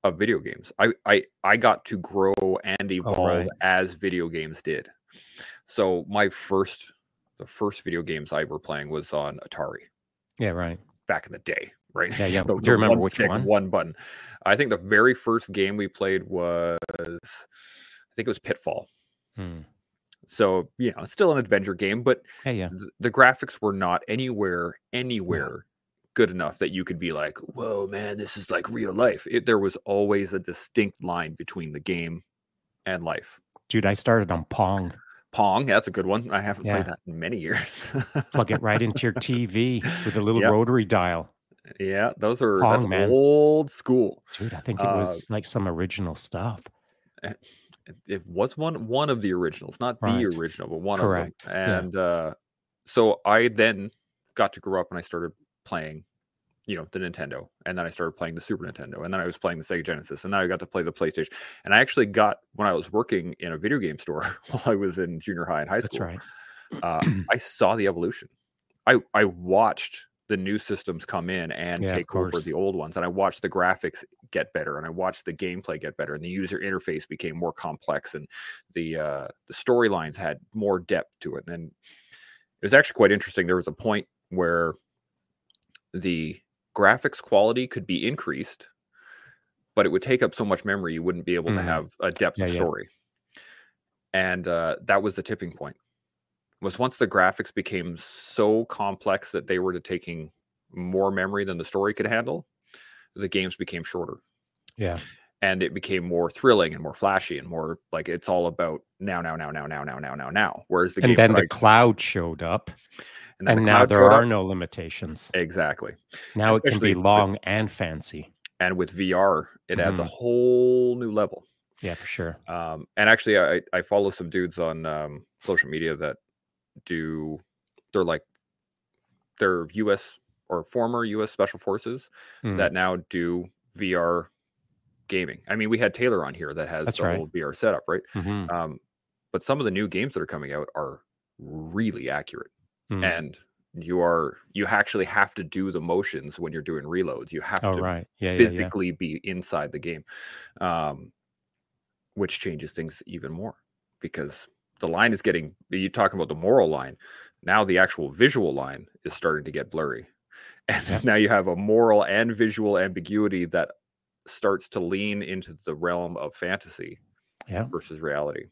of video games i i, I got to grow and evolve Oh, right. as video games did so my first the first video games i were playing was on atari Yeah, right. back in the day, right? Yeah, yeah. The- Do you remember one which stick, one? One button. I think the very first game we played was, I think it was Pitfall. Hmm. So you know, still an adventure game, but Yeah, yeah. th- the graphics were not anywhere anywhere good enough that you could be like, "Whoa, man, this is like real life." It, there was always a distinct line between the game and life. Dude, I started on Pong. Pong, that's a good one. I haven't Yeah. played that in many years. Plug it right into your TV with a little Yep. rotary dial. yeah, those are Pong, that's man. old school. Dude, I think it Uh, was like some original stuff. it- it was one one of the originals, not Right. the original, but one Correct, of yeah. them. And uh, so I then got to grow up and I started playing, you know, the Nintendo, and then I started playing the Super Nintendo, and then I was playing the Sega Genesis, and then I got to play the PlayStation. And I actually got when I was working in a video game store while I was in junior high and high That's school. right. Uh, I saw the evolution. I I watched the new systems come in and Yeah, take over the old ones, and I watched the graphics get better, and I watched the gameplay get better, and the user interface became more complex, and the uh, the storylines had more depth to it. And it was actually quite interesting. There was a point where the graphics quality could be increased, but it would take up so much memory you wouldn't be able to Mhm. have a depth Yeah, of yeah. story. And uh, that was the tipping point. Was once the graphics became so complex that they were to taking more memory than the story could handle, the games became shorter Yeah. And it became more thrilling and more flashy and more like it's all about now, now, now, now, now, now, now, now, now. Whereas the and then the I- cloud showed up, and, and the now there are up. no limitations. exactly. Now it can especially be with- long and fancy. And with VR, it adds a Mhm. whole new level. Yeah, for sure. Um, and actually, I, I follow some dudes on um, social media that do, they're like, they're US or former US Special Forces Mm, that now do VR gaming. I mean, we had Taylor on here that has That's the right. whole VR setup, right? mhm, Um, but some of the new games that are coming out are really accurate, mm. and you are you actually have to do the motions when you're doing reloads. You have Oh, to right. Yeah, yeah, yeah. physically be inside the game, um, which changes things even more because the line is getting. You talking about the moral line? Now the actual visual line is starting to get blurry, and Yep. now you have a moral and visual ambiguity that starts to lean into the realm of fantasy Yeah. versus reality,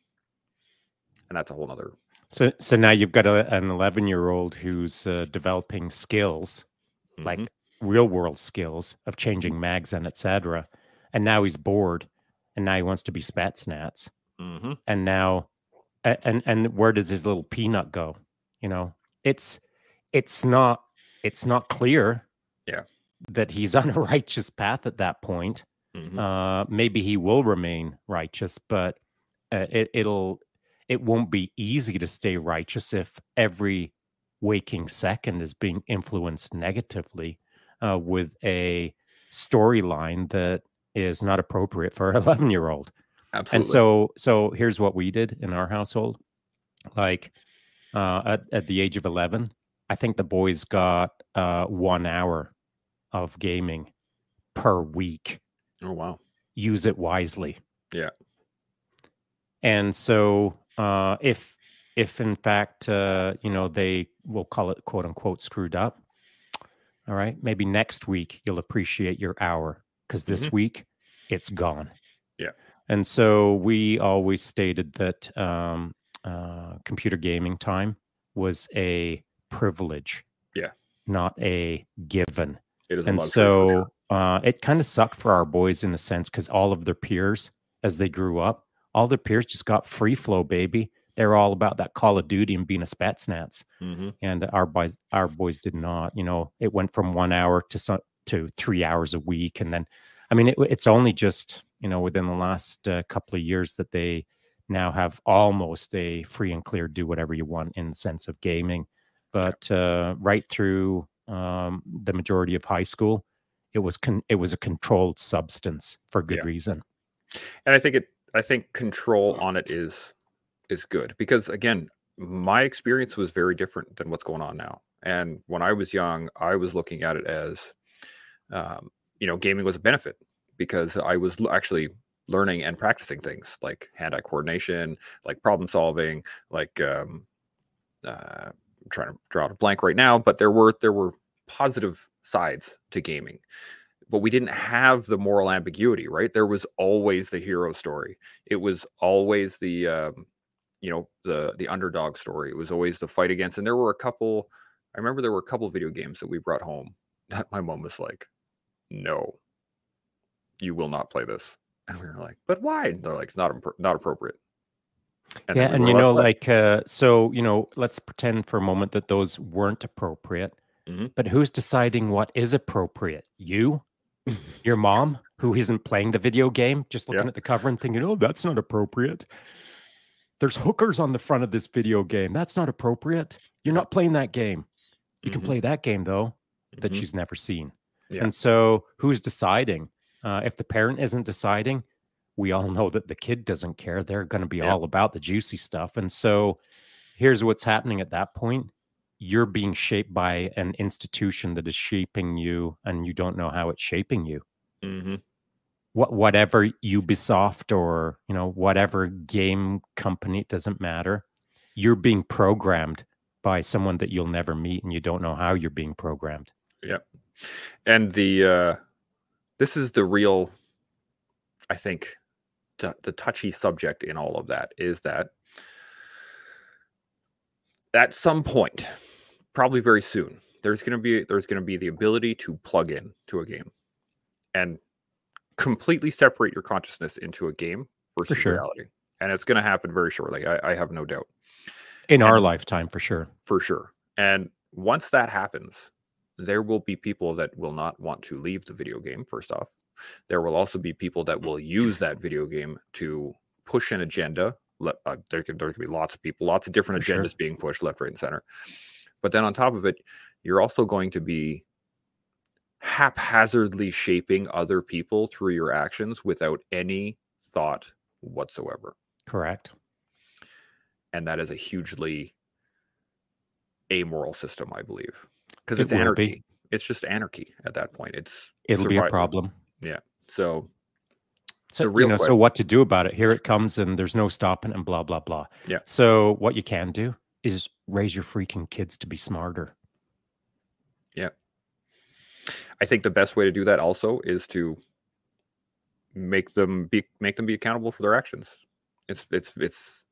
and that's a whole nother. So, so now you've got a, an 11 year old who's uh, developing skills, like Mhm. real world skills of changing mags and etc. And now he's bored. and now he wants to be Spetsnaz. Mm-hmm. And now, and and where does his little peanut go? You know, it's it's not it's not clear. Yeah. That he's on a righteous path at that point. Mm-hmm. Uh, maybe he will remain righteous, but uh, it, it'll it won't be easy to stay righteous if every waking second is being influenced negatively uh, with a storyline that is not appropriate for an 11 year old Absolutely. and so so here's what we did in our household like uh at, at the age of 11 i think the boys got uh one hour of gaming per week oh wow. use it wisely Yeah. and so uh if if in fact uh you know they will call it quote unquote screwed up all right maybe next week you'll appreciate your hour because this Mhm. week it's gone Yeah. and so we always stated that um uh computer gaming time was a privilege Yeah. not a given It is and so sure. uh, it kind of sucked for our boys in a sense because all of their peers, as they grew up, all their peers just got free flow, baby. They're all about that Call of Duty and being a Spetsnaz, Mm-hmm. and our boys, our boys did not. You know, it went from one hour to some, to three hours a week, and then, I mean, it, it's only just you know within the last uh, couple of years that they now have almost a free and clear do whatever you want in the sense of gaming, but uh, right through um, the majority of high school, it was con- it was a controlled substance for good Yeah. reason. and i think it i think control on it is is good because again my experience was very different than what's going on now and when i was young i was looking at it as um, you know gaming was a benefit because i was l- actually learning and practicing things like hand-eye coordination like problem solving like um, uh, i'm trying to draw a blank right now but there were there were positive sides to gaming but we didn't have the moral ambiguity right? There was always the hero story. It was always the um, you know the the underdog story. It was always the fight against and there were a couple i remember there were a couple video games that we brought home that my mom was like no you will not play this. And we were like but why? And they're like it's not impro- not appropriate yeah, and you know, like, uh, so you know, let's pretend for a moment that those weren't appropriate. Mhm. But who's deciding what is appropriate? You, your mom, who isn't playing the video game, just looking Yeah. at the cover and thinking, "Oh, that's not appropriate." There's hookers on the front of this video game. That's not appropriate. You're not playing that game. You can Mhm, play that game though that mhm. she's never seen. Yeah. And so, who's deciding? Uh, if the parent isn't deciding, we all know that the kid doesn't care. They're going to be Yeah. all about the juicy stuff. And so, here's what's happening at that point you're being shaped by an institution that is shaping you, and you don't know how it's shaping you. Mhm. What, whatever Ubisoft or you know whatever game company, it doesn't matter. You're being programmed by someone that you'll never meet, and you don't know how you're being programmed. Yeah, and the uh this is the real i think t- the touchy subject in all of that is that at some point probably very soon there's going to be there's going to be the ability to plug in to a game and completely separate your consciousness into a game versus sure. reality and it's going to happen very shortly I, I have no doubt In our lifetime, for sure. for sure. And once that happens, there will be people that will not want to leave the video game, first off. There will also be people that will use that video game to push an agenda. Let, uh, there, can, there can be lots of people, lots of different For sure. agendas being pushed left, right, and center. But then on top of it, you're also going to be haphazardly shaping other people through your actions without any thought whatsoever Correct. and that is a hugely amoral system, I believe, because It it's will be. anarchy. It's just anarchy at that point. It's It'll be a survival. Problem. So So you know, so what to do about it? Here it comes, and there's no stopping, and blah blah blah. Yeah. So what you can do is raise your freaking kids to be smarter. Yeah. I think the best way to do that also is to make them be make them be accountable for their actions. It's it's it's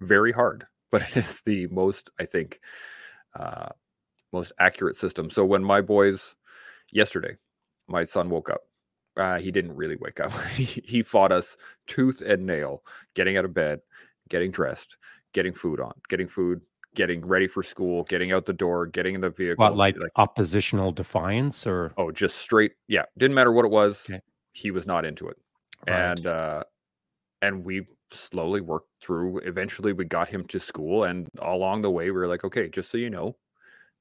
very hard, but it is the most I think uh, most accurate system. So when my boys yesterday, my son woke up Uh, he didn't really wake up. he, fought us tooth and nail, getting out of bed, getting dressed, getting food on, getting food, getting ready for school, getting out the door, getting in the vehicle. What, like, oppositional defiance or? Oh, just straight. Yeah. Didn't matter what it was. Okay. He was not into it. Right. And, uh, and we slowly worked through. Eventually, we got him to school. And along the way, we were like, okay, just so you know,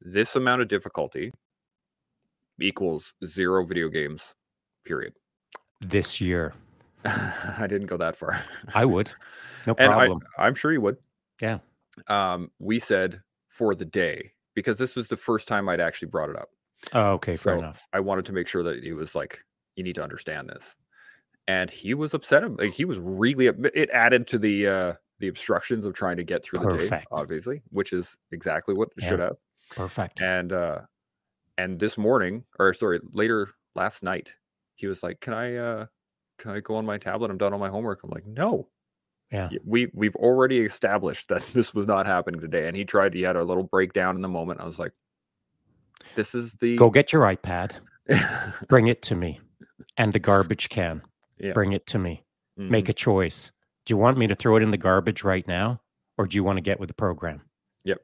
this amount of difficulty equals zero video games, period. This year. I didn't go that far. I would. No and problem. I, I'm sure you would. Yeah. Um, we said for the day because this was the first time I'd actually brought it up. Oh, okay, fair enough. I wanted to make sure that he was like, you need to understand this. And he was upset. Like he was really. It added to the uh the obstructions of trying to get through the day, obviously, which is exactly what it Yeah. should have. Perfect. And uh and this morning, or sorry, later last night, he was like, "Can I uh can I go on my tablet? I'm done on my homework." I'm like, "No." Yeah. We we've already established that this was not happening today. And he tried. He had a little breakdown in the moment. I was like, "This is the Go get your iPad. Bring it to me. And the garbage can. Yeah. Bring it to me. Mhm. Make a choice. Do you want me to throw it in the garbage right now? Or do you want to get with the program? Yep.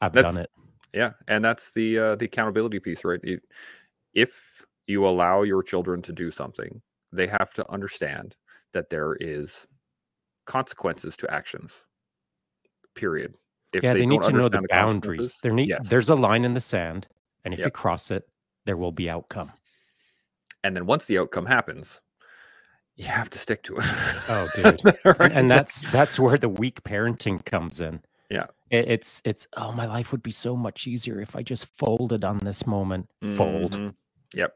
I've That's- done it. Yeah, and that's the uh, the accountability piece, right? If you allow your children to do something, they have to understand that there is consequences to actions. Period. If yeah, they, need to know the understand boundaries. There need yes. there's a line in the sand, and if you cross it, there will be outcome. and then once the outcome happens, you have to stick to it. Oh, dude. Right? and that's that's where the weak parenting comes in. Yeah. It, it's it's oh my life would be so much easier if I just folded on this moment. Fold. Mhm. Yep.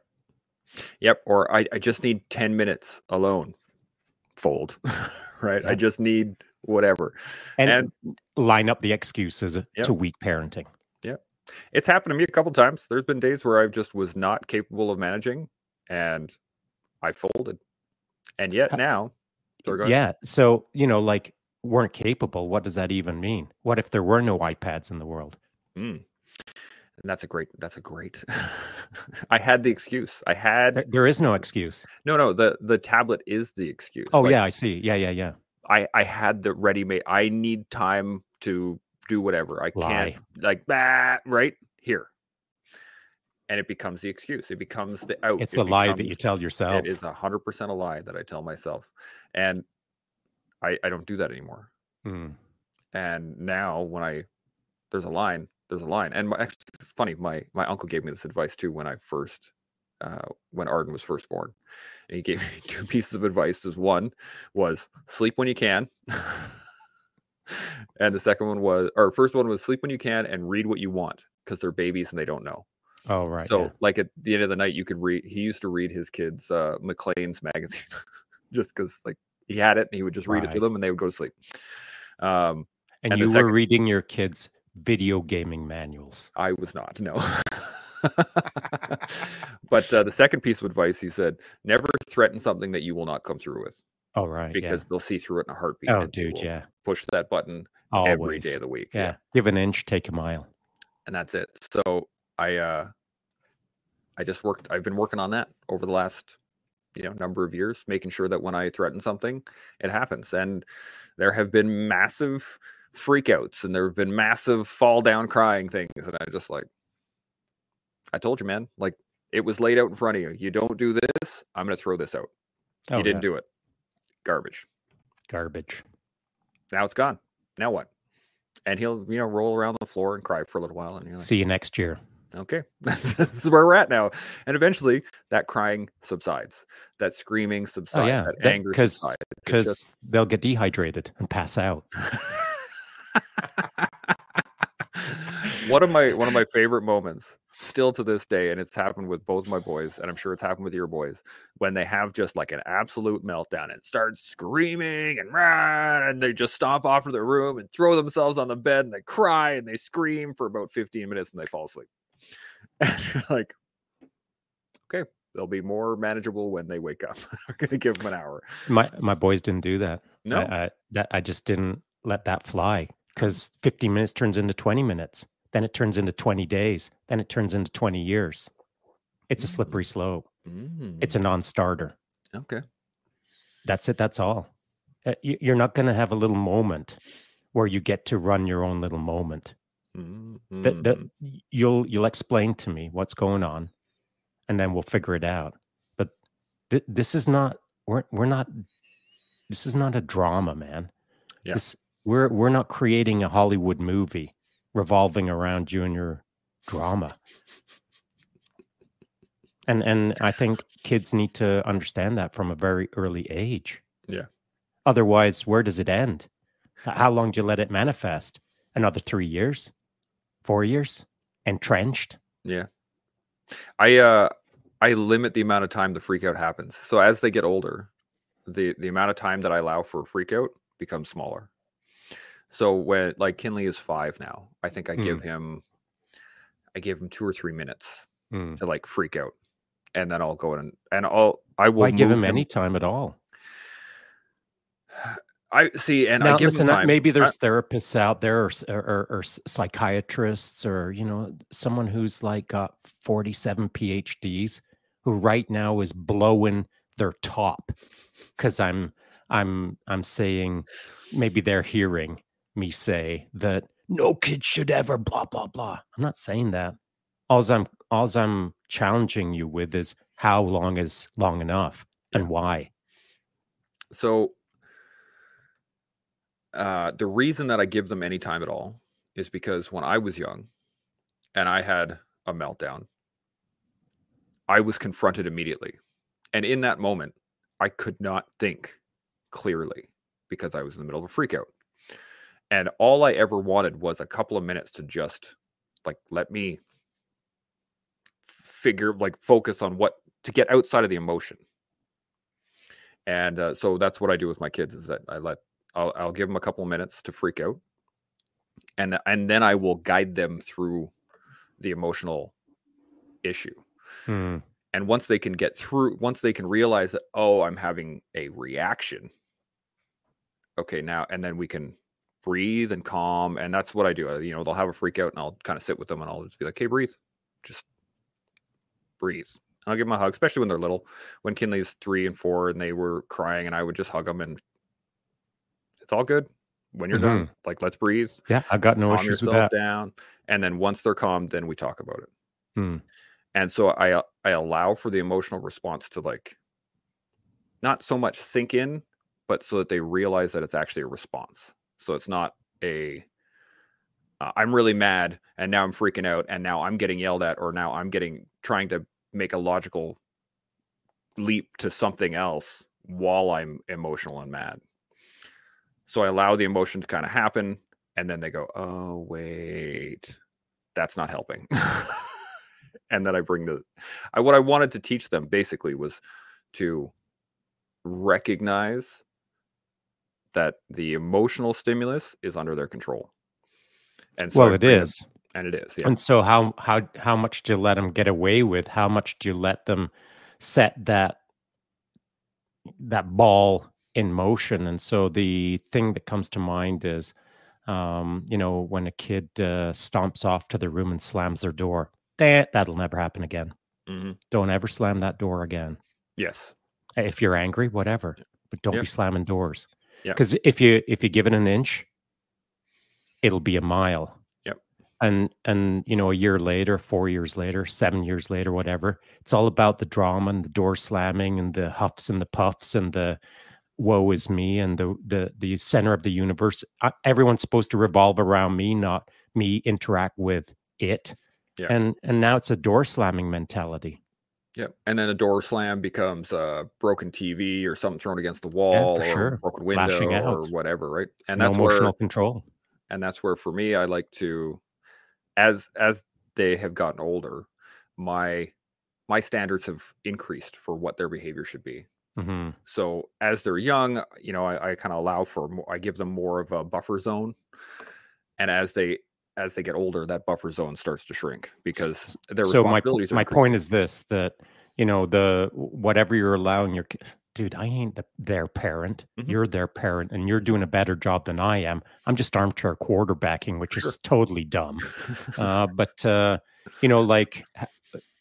Yep. Or I, I just need 10 minutes alone. Fold. right. I just need whatever. And, And- line up the excuses Yep. to weak parenting. Yeah. It's happened to me a couple times. There's been days where I just was not capable of managing and I folded. And yet now, sorry, go ahead. Yeah. So, you know, like weren't capable. What does that even mean? What if there were no iPads in the world? Mm. And that's a great, that's a great. I had the excuse. I had, There, is no excuse. no, no, the, the tablet is the excuse. Oh, Like, yeah, I see. Yeah, yeah, yeah. I I had the ready made. I need time to do whatever. I can't like that right here, and it becomes the excuse. It becomes the out. It's It the lie that you tell yourself. It is a hundred percent a lie that I tell myself, and I I don't do that anymore. Mm. And now when I there's a line, there's a line. And my, actually, funny. My my uncle gave me this advice too when I first uh, when Arden was first born, and he gave me two pieces of advice. Was one was sleep when you can, and the second one was or first one was sleep when you can and read what you want because they're babies and they don't know. Oh, right. so yeah. like at the end of the night, you could read. He used to read his kids uh, Maclean's magazine just because like he had it and he would just read it to them and they would go to sleep. Um, and, and you were second- reading your kids' video gaming manuals. I was not, no. but uh, the second piece of advice, he said, never threaten something that you will not come through with Oh, right. because they'll see through it in a heartbeat. Oh, dude. Yeah. Push that button Always. every day of the week. yeah. Give an inch, take a mile. And that's it. So I, uh, I just worked, I've been working on that over the last, you know, number of years, making sure that when I threaten something, it happens. And there have been massive freakouts and there have been massive fall down crying things. And I just like, I told you, man, like it was laid out in front of you. You don't do this, I'm going to throw this out. Oh, you didn't yeah. do it. Garbage. Garbage. Now it's gone. Now what? And he'll, you know, roll around the floor and cry for a little while. And you're like, See you next year. okay, this is where we're at now. And eventually that crying subsides, that screaming oh, subsides, Oh, yeah. that, That- anger subsides. Because they'll get dehydrated and pass out. one of my one of my favorite moments still to this day and it's happened with both my boys and i'm sure it's happened with your boys when they have just like an absolute meltdown and start screaming and rah, and they just stomp off to their room and throw themselves on the bed and they cry and they scream for about 15 minutes and they fall asleep. And you're like okay they'll be more manageable when they wake up. Going to give them an hour. My my boys didn't do that. no. I, I, that I just didn't let that fly because 15 minutes turns into 20 minutes. Then it turns into 20 days. Then it turns into 20 years. It's a Mm. slippery slope. It's a Mm, non-starter. okay. That's it. That's all. Uh, You're not going to have a little moment where you get to run your own little moment. That that Mm, you'll you'll explain to me what's going on, and then we'll figure it out. But th- this is not we're we're not this is not a drama, man. Yeah. This we're we're not creating a Hollywood movie revolving around junior drama. And and I think kids need to understand that from a very early age. Yeah. Otherwise, where does it end? How long do you let it manifest? Another three years? Four years? Entrenched? Yeah. I uh I limit the amount of time the freak out happens. So as they get older, the the amount of time that I allow for a freak out becomes smaller. So when like Kinley is 5 now, I think I give him I give him 2 or 3 minutes Hmm. to like freak out. And then I'll go in and, and I'll I will Why give move him any time at all? I see and I now, give listen, him time. maybe I- there's therapists out there or, or, or, or psychiatrists or, you know, someone who's like got 47 PhDs who right now is blowing their top because I'm, I'm, I'm saying maybe they're hearing me say that no kid should ever blah, blah, blah. I'm not saying that. All I'm, all I'm challenging you with is how long is long enough and why? So uh, the reason that I give them any time at all is because when I was young and I had a meltdown, I was confronted immediately. And in that moment, I could not think clearly because I was in the middle of a freak out. And all I ever wanted was a couple of minutes to just like let me figure, like focus on what to get outside of the emotion and uh, so that's what I do with my kids is that I let I'll, I'll give them a couple of minutes to freak out, and and then I will guide them through the emotional issue. Hmm. And once they can get through, once they can realize that oh, I'm having a reaction. Okay, now and then we can breathe and calm, and that's what I do. Uh, You know, they'll have a freak out, and I'll kind of sit with them, and I'll just be like, "Hey, breathe, just breathe." And I'll give them a hug, especially when they're little. When Kinley's three and four, and they were crying, and I would just hug them, and it's all good. When you're done, like let's breathe, Yeah, I've got no calm issues with that. down, and then once they're calm, then we talk about it. Hmm. And so I uh, I allow for the emotional response to like not so much sink in, but so that they realize that it's actually a response. So it's not a uh, I'm really mad and now I'm freaking out and now I'm getting yelled at or now I'm getting trying to make a logical leap to something else while I'm emotional and mad. So I allow the emotion to kind of happen and then they go, "Oh, wait. That's not helping." and then I bring the I what I wanted to teach them basically was to recognize that the emotional stimulus is under their control. And so well, it is. and it is. Yeah. And so how how how much do you let them get away with? How much do you let them set that that ball in motion? And so the thing that comes to mind is um, you know, when a kid uh, stomps off to their room and slams their door. That that'll never happen again. Mhm. Don't ever slam that door again. Yes. If you're angry, whatever, but don't Yep. be slamming doors. Yep. Because if you if you give it an inch, it'll be a mile. Yep. And and you know, a year later, four years later, seven years later, whatever, it's all about the drama and the door slamming and the huffs and the puffs and the woe is me and the the the center of the universe. Everyone's supposed to revolve around me, not me interact with it. Yeah. And and now it's a door slamming mentality. Yep. And then a door slam becomes a broken TV or something thrown against the wall for or sure. broken window or whatever, right? And no that's emotional where control. and that's where for me I like to as as they have gotten older, my my standards have increased for what their behavior should be. hmm So as they're young, you know, I, I kind of allow for more, I give them more of a buffer zone, and as they as they get older, that buffer zone starts to shrink because their so my po- responsibilities. are my point is this that you know the whatever you're allowing your dude i ain't the, their parent Mhm. you're their parent and you're doing a better job than i am i'm just armchair quarterbacking which Sure. is totally dumb uh, but uh, you know like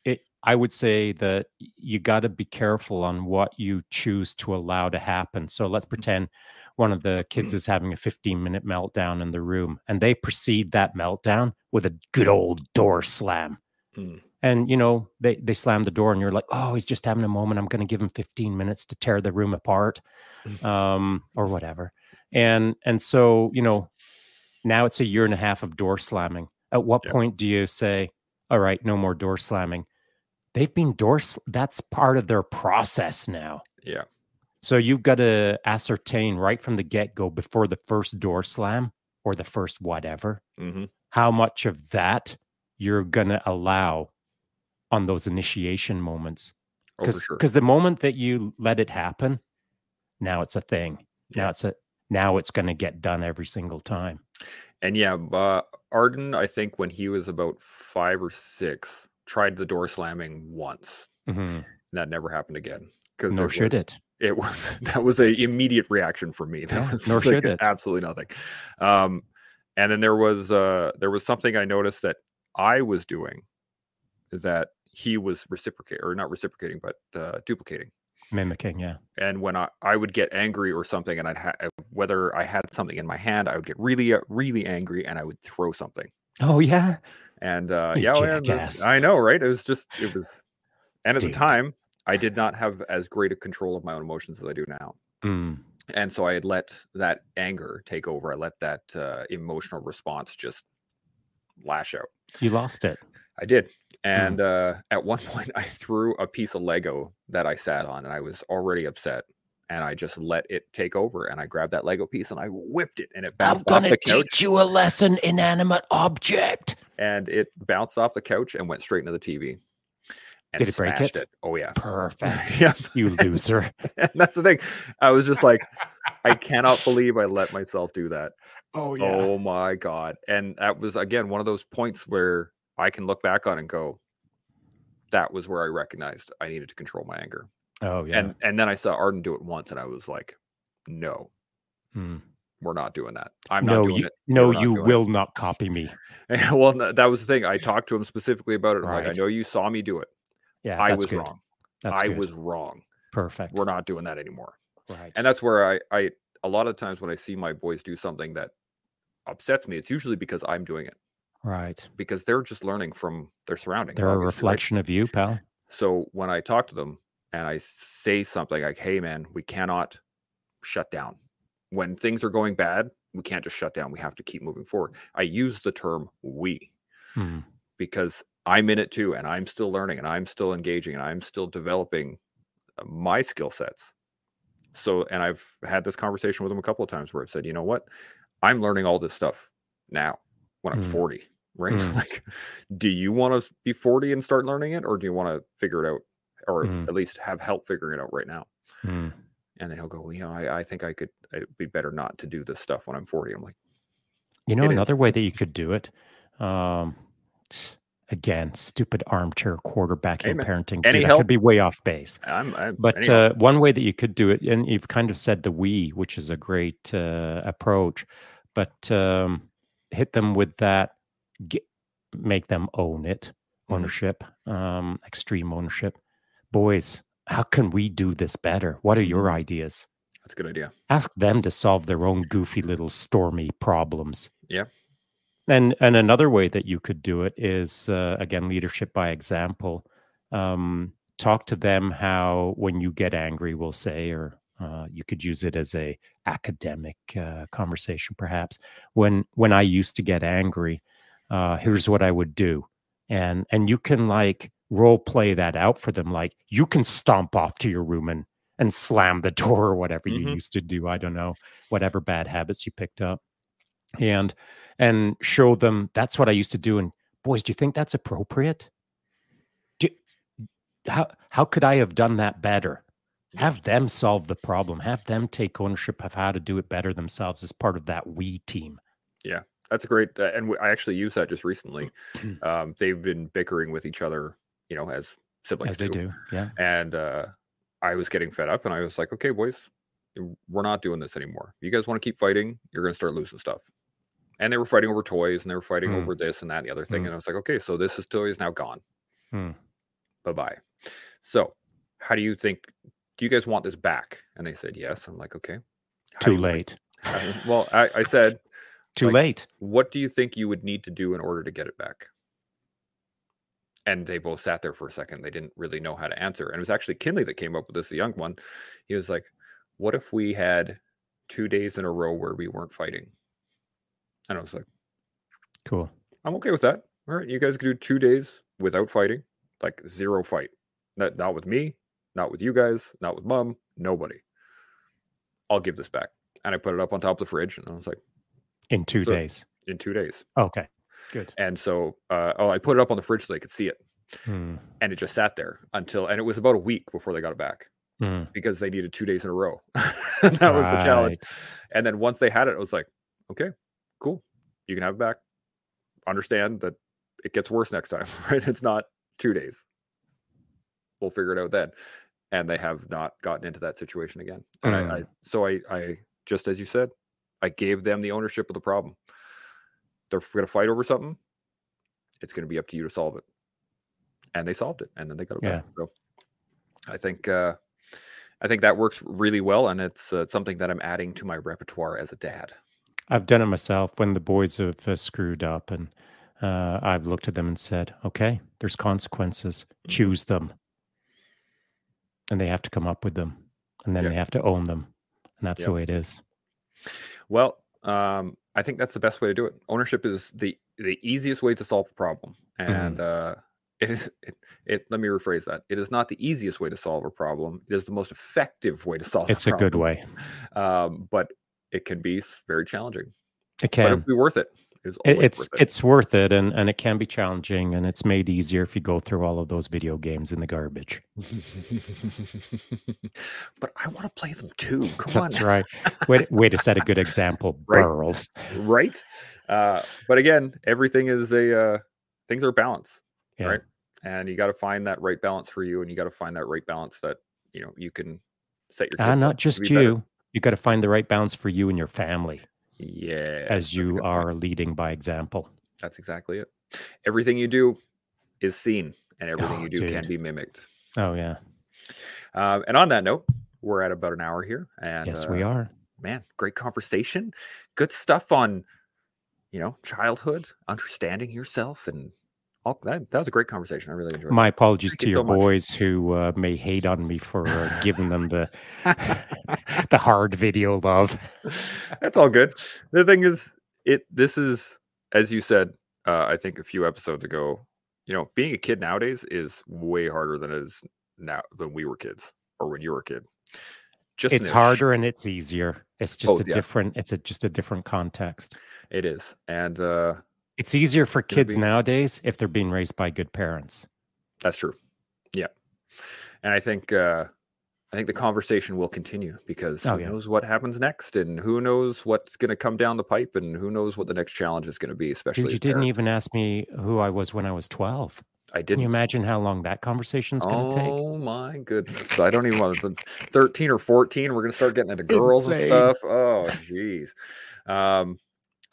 it i would say that you got to be careful on what you choose to allow to happen. So let's pretend one of the kids is having a 15 minute meltdown in the room and they precede that meltdown with a good old door slam. Mm. And you know, they they slam the door and you're like, "Oh, he's just having a moment. I'm going to give him 15 minutes to tear the room apart." Um or whatever. And and so, you know, now it's a year and a half of door slamming. At what Yeah. point do you say, "All right, no more door slamming"? They've been door sl- that's part of their process now. Yeah. So you've got to ascertain right from the get go before the first door slam or the first whatever, hmm how much of that you're going to allow on those initiation moments. Oh, Because sure. the moment that you let it happen, now it's a thing. Now it's a now it's going to get done every single time. And yeah, uh, Arden, I think when he was about five or six, tried the door slamming once. Mhm. That never happened again. Because Nor should was, it. It was that was a immediate reaction for me. That Yeah, was nor like should it. absolutely nothing. Um, and then there was uh there was something I noticed that I was doing that he was reciprocating or not reciprocating, but uh, duplicating. Mimicking, yeah. And when I, I would get angry or something, and I'd ha- whether I had something in my hand, I would get really uh, really angry, and I would throw something. Oh yeah. And uh, yeah, oh, the- I know, right? It was just it was, and at Dude. the time, I did not have as great a control of my own emotions as I do now Mm. and so I had let that anger take over. I let that uh, emotional response just lash out. You lost it. I did, and uh, at one point, I threw a piece of Lego that I sat on, and I was already upset. And I just let it take over, and I grabbed that Lego piece and I whipped it, and it bounced off the couch. I'm gonna the couch, teach you a lesson, inanimate object. and it bounced off the couch and went straight into the TV. And Did it break smashed it? Oh yeah, Perfect. yeah. You loser. and that's the thing. I was just like, I cannot believe I let myself do that. Oh yeah. Oh my god. And that was again one of those points where I can look back on and go, that was where I recognized I needed to control my anger. Oh yeah. And and then I saw Arden do it once and I was like, no, Mm. we're not doing that. I'm not doing you, it. no, you doing it." will not copy me. well, that was the thing. I talked to him specifically about it. I'm like, I know you saw me do it. Yeah, I was good. wrong. That's I good. was wrong. perfect. We're not doing that anymore. right. And that's where I, I a lot of times when I see my boys do something that upsets me, it's usually because I'm doing it. right. because they're just learning from their surroundings. They're a obviously, right? reflection of you, pal. So when I talk to them and I say something like, "Hey, man, we cannot shut down when things are going bad. We can't just shut down. We have to keep moving forward." I use the term "we" Mm. because I'm in it too, and I'm still learning, and I'm still engaging, and I'm still developing uh, my skill sets. So, and I've had this conversation with him a couple of times where I've said, "You know what? I'm learning all this stuff now when I'm Mm. 40." Right? Mm. like, do you want to be 40 and start learning it, or do you want to figure it out, or Mm. at least have help figuring it out right now? Mm. And then he'll go, well, you know, I, I think I could. It'd be better not to do this stuff when I'm 40. I'm like, You know, It is. another way that you could do it. Um, again, stupid armchair quarterbacking man, parenting. any Dude, help? could be way off base. I'm. I'm But uh, one way that you could do it, and you've kind of said the we, which is a great uh, approach, but um, hit them with that, get, make them own it, Mhm. ownership, um, extreme ownership. Boys, how can we do this better? What are your Mhm. ideas? that's a good idea. Ask them to solve their own goofy little stormy problems. Yeah. And and another way that you could do it is uh, again leadership by example. Um, talk to them how when you get angry, we'll say, or uh, you could use it as a academic uh, conversation, perhaps. When when I used to get angry, uh, here's what I would do, and and you can like role play that out for them. Like you can stomp off to your room and and slam the door or whatever you Mhm. used to do. I don't know whatever bad habits you picked up, and and show them that's what I used to do. And boys, do you think that's appropriate? Do, how how could I have done that better? Have them solve the problem. Have them take ownership of how to do it better themselves as part of that we team. Yeah, that's a great, uh, and I actually used that just recently. um, they've been bickering with each other, you know, as siblings as they do. Yeah. And uh, I was getting fed up, and I was like, "Okay, boys, we're not doing this anymore. You guys want to keep fighting? You're going to start losing stuff." And they were fighting over toys, and they were fighting Mm. over this and that and the other thing. Mm. And I was like, "Okay, so this is toy is now gone. Hmm. Bye bye." So how do you think? Do you guys want this back? And they said yes. I'm like, okay. How Too late. well, I, I said, Too like- late. what do you think you would need to do in order to get it back? And they both sat there for a second. They didn't really know how to answer. And it was actually Kinley that came up with this, the young one. He was like, What if we had two days in a row where we weren't fighting? And I was like, Cool. I'm okay with that. All right, you guys can do two days without fighting, like zero fight. Not, not with me, not with you guys, not with mom, nobody. I'll give this back. And I put it up on top of the fridge and I was like, In two So- days. in two days. Okay. Good. And so, uh, oh, I put it up on the fridge so they could see it. Hmm. And it just sat there until, and it was about a week before they got it back Hmm. because they needed two days in a row. that was the challenge. And then once they had it, I was like, okay, cool. You can have it back. Understand that it gets worse next time, right? It's not two days. We'll figure it out then. And they have not gotten into that situation again. And I, I, so I, I, just as you said, I gave them the ownership of the problem. They're going to fight over something. It's going to be up to you to solve it. And they solved it, and then they got it back. So I think, uh, I think that works really well, and it's uh, something that I'm adding to my repertoire as a dad. I've done it myself when the boys have uh, screwed up, and uh, I've looked at them and said, "Okay, there's consequences. Mhm. Choose them." And they have to come up with them, and then they have to own them, and that's Yep. the way it is. Well, um, I think that's the best way to do it. Ownership is the the easiest way to solve a problem, Mm-hmm. and uh, it is. It, it. Let me rephrase that. It is not the easiest way to solve a problem. It is the most effective way to solve. It's a good way. um, but it can be very challenging. It But can. it'll be worth it. It's it's worth it. it's worth it, and and it can be challenging, and it's made easier if you go through all of those video games in the garbage. but I want to play them too. Come on, That's right. Way, to- way to set a good example, Right. Burles. right? Uh, but again, everything is a uh, things are balance, Yeah. right? And you got to find that right balance for you, and you got to find that right balance that you know you can set your. Ah, up not just be better. You. Got to find the right balance for you and your family Yeah, as you good point. are leading by example. That's exactly it. Everything you do is seen, and everything Oh, you do can be mimicked. Oh yeah. Um, and on that note, we're at about an hour here, and yes, uh, we are. man, great conversation. Good stuff on, you know, childhood, understanding yourself, and that. That was a great conversation. I really enjoyed. It my apologies Thank to you your so much. boys who uh, may hate on me for uh, giving them the the hard video love. That's all good. The thing is, it. This is, as you said, uh, I think a few episodes ago. You know, being a kid nowadays is way harder than it is now than we were kids or when you were a kid. Just It's harder and it's easier. It's just Both, a yeah. different. It's a just a different context. It is, and uh, It's easier for kids be- nowadays if they're being raised by good parents. That's true. Yeah. And I think uh I think the conversation will continue because Oh, who yeah. knows what happens next and who knows what's going to come down the pipe and who knows what the next challenge is going to be especially Dude, you didn't parents. even ask me who I was when I was 12. I didn't Can you imagine how long that conversation's going to take? Oh my goodness. I don't even want to 13 or 14 we're going to start getting into girls Insane. and stuff. Oh jeez. Um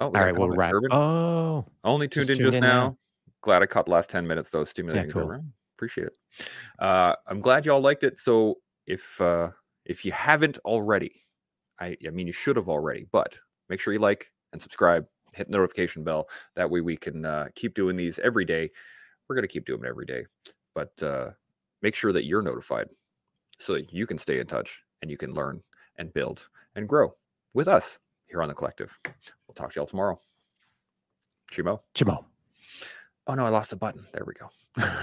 Oh, All right, we'll wrap. Urban, Oh, only tuned in tuned just in now. now. Glad I caught the last 10 minutes though. Stimulating. cool. everyone. Appreciate it. Uh, I'm glad y'all liked it. So if uh, if you haven't already, I I mean you should have already, but make sure you like and subscribe, hit the notification bell. That way we can uh, keep doing these every day. We're gonna keep doing it every day, but uh, make sure that you're notified so that you can stay in touch and you can learn and build and grow with us here on the collective. We'll talk to y'all tomorrow. Chimo. Jamal. Oh no, I lost a button. There we go.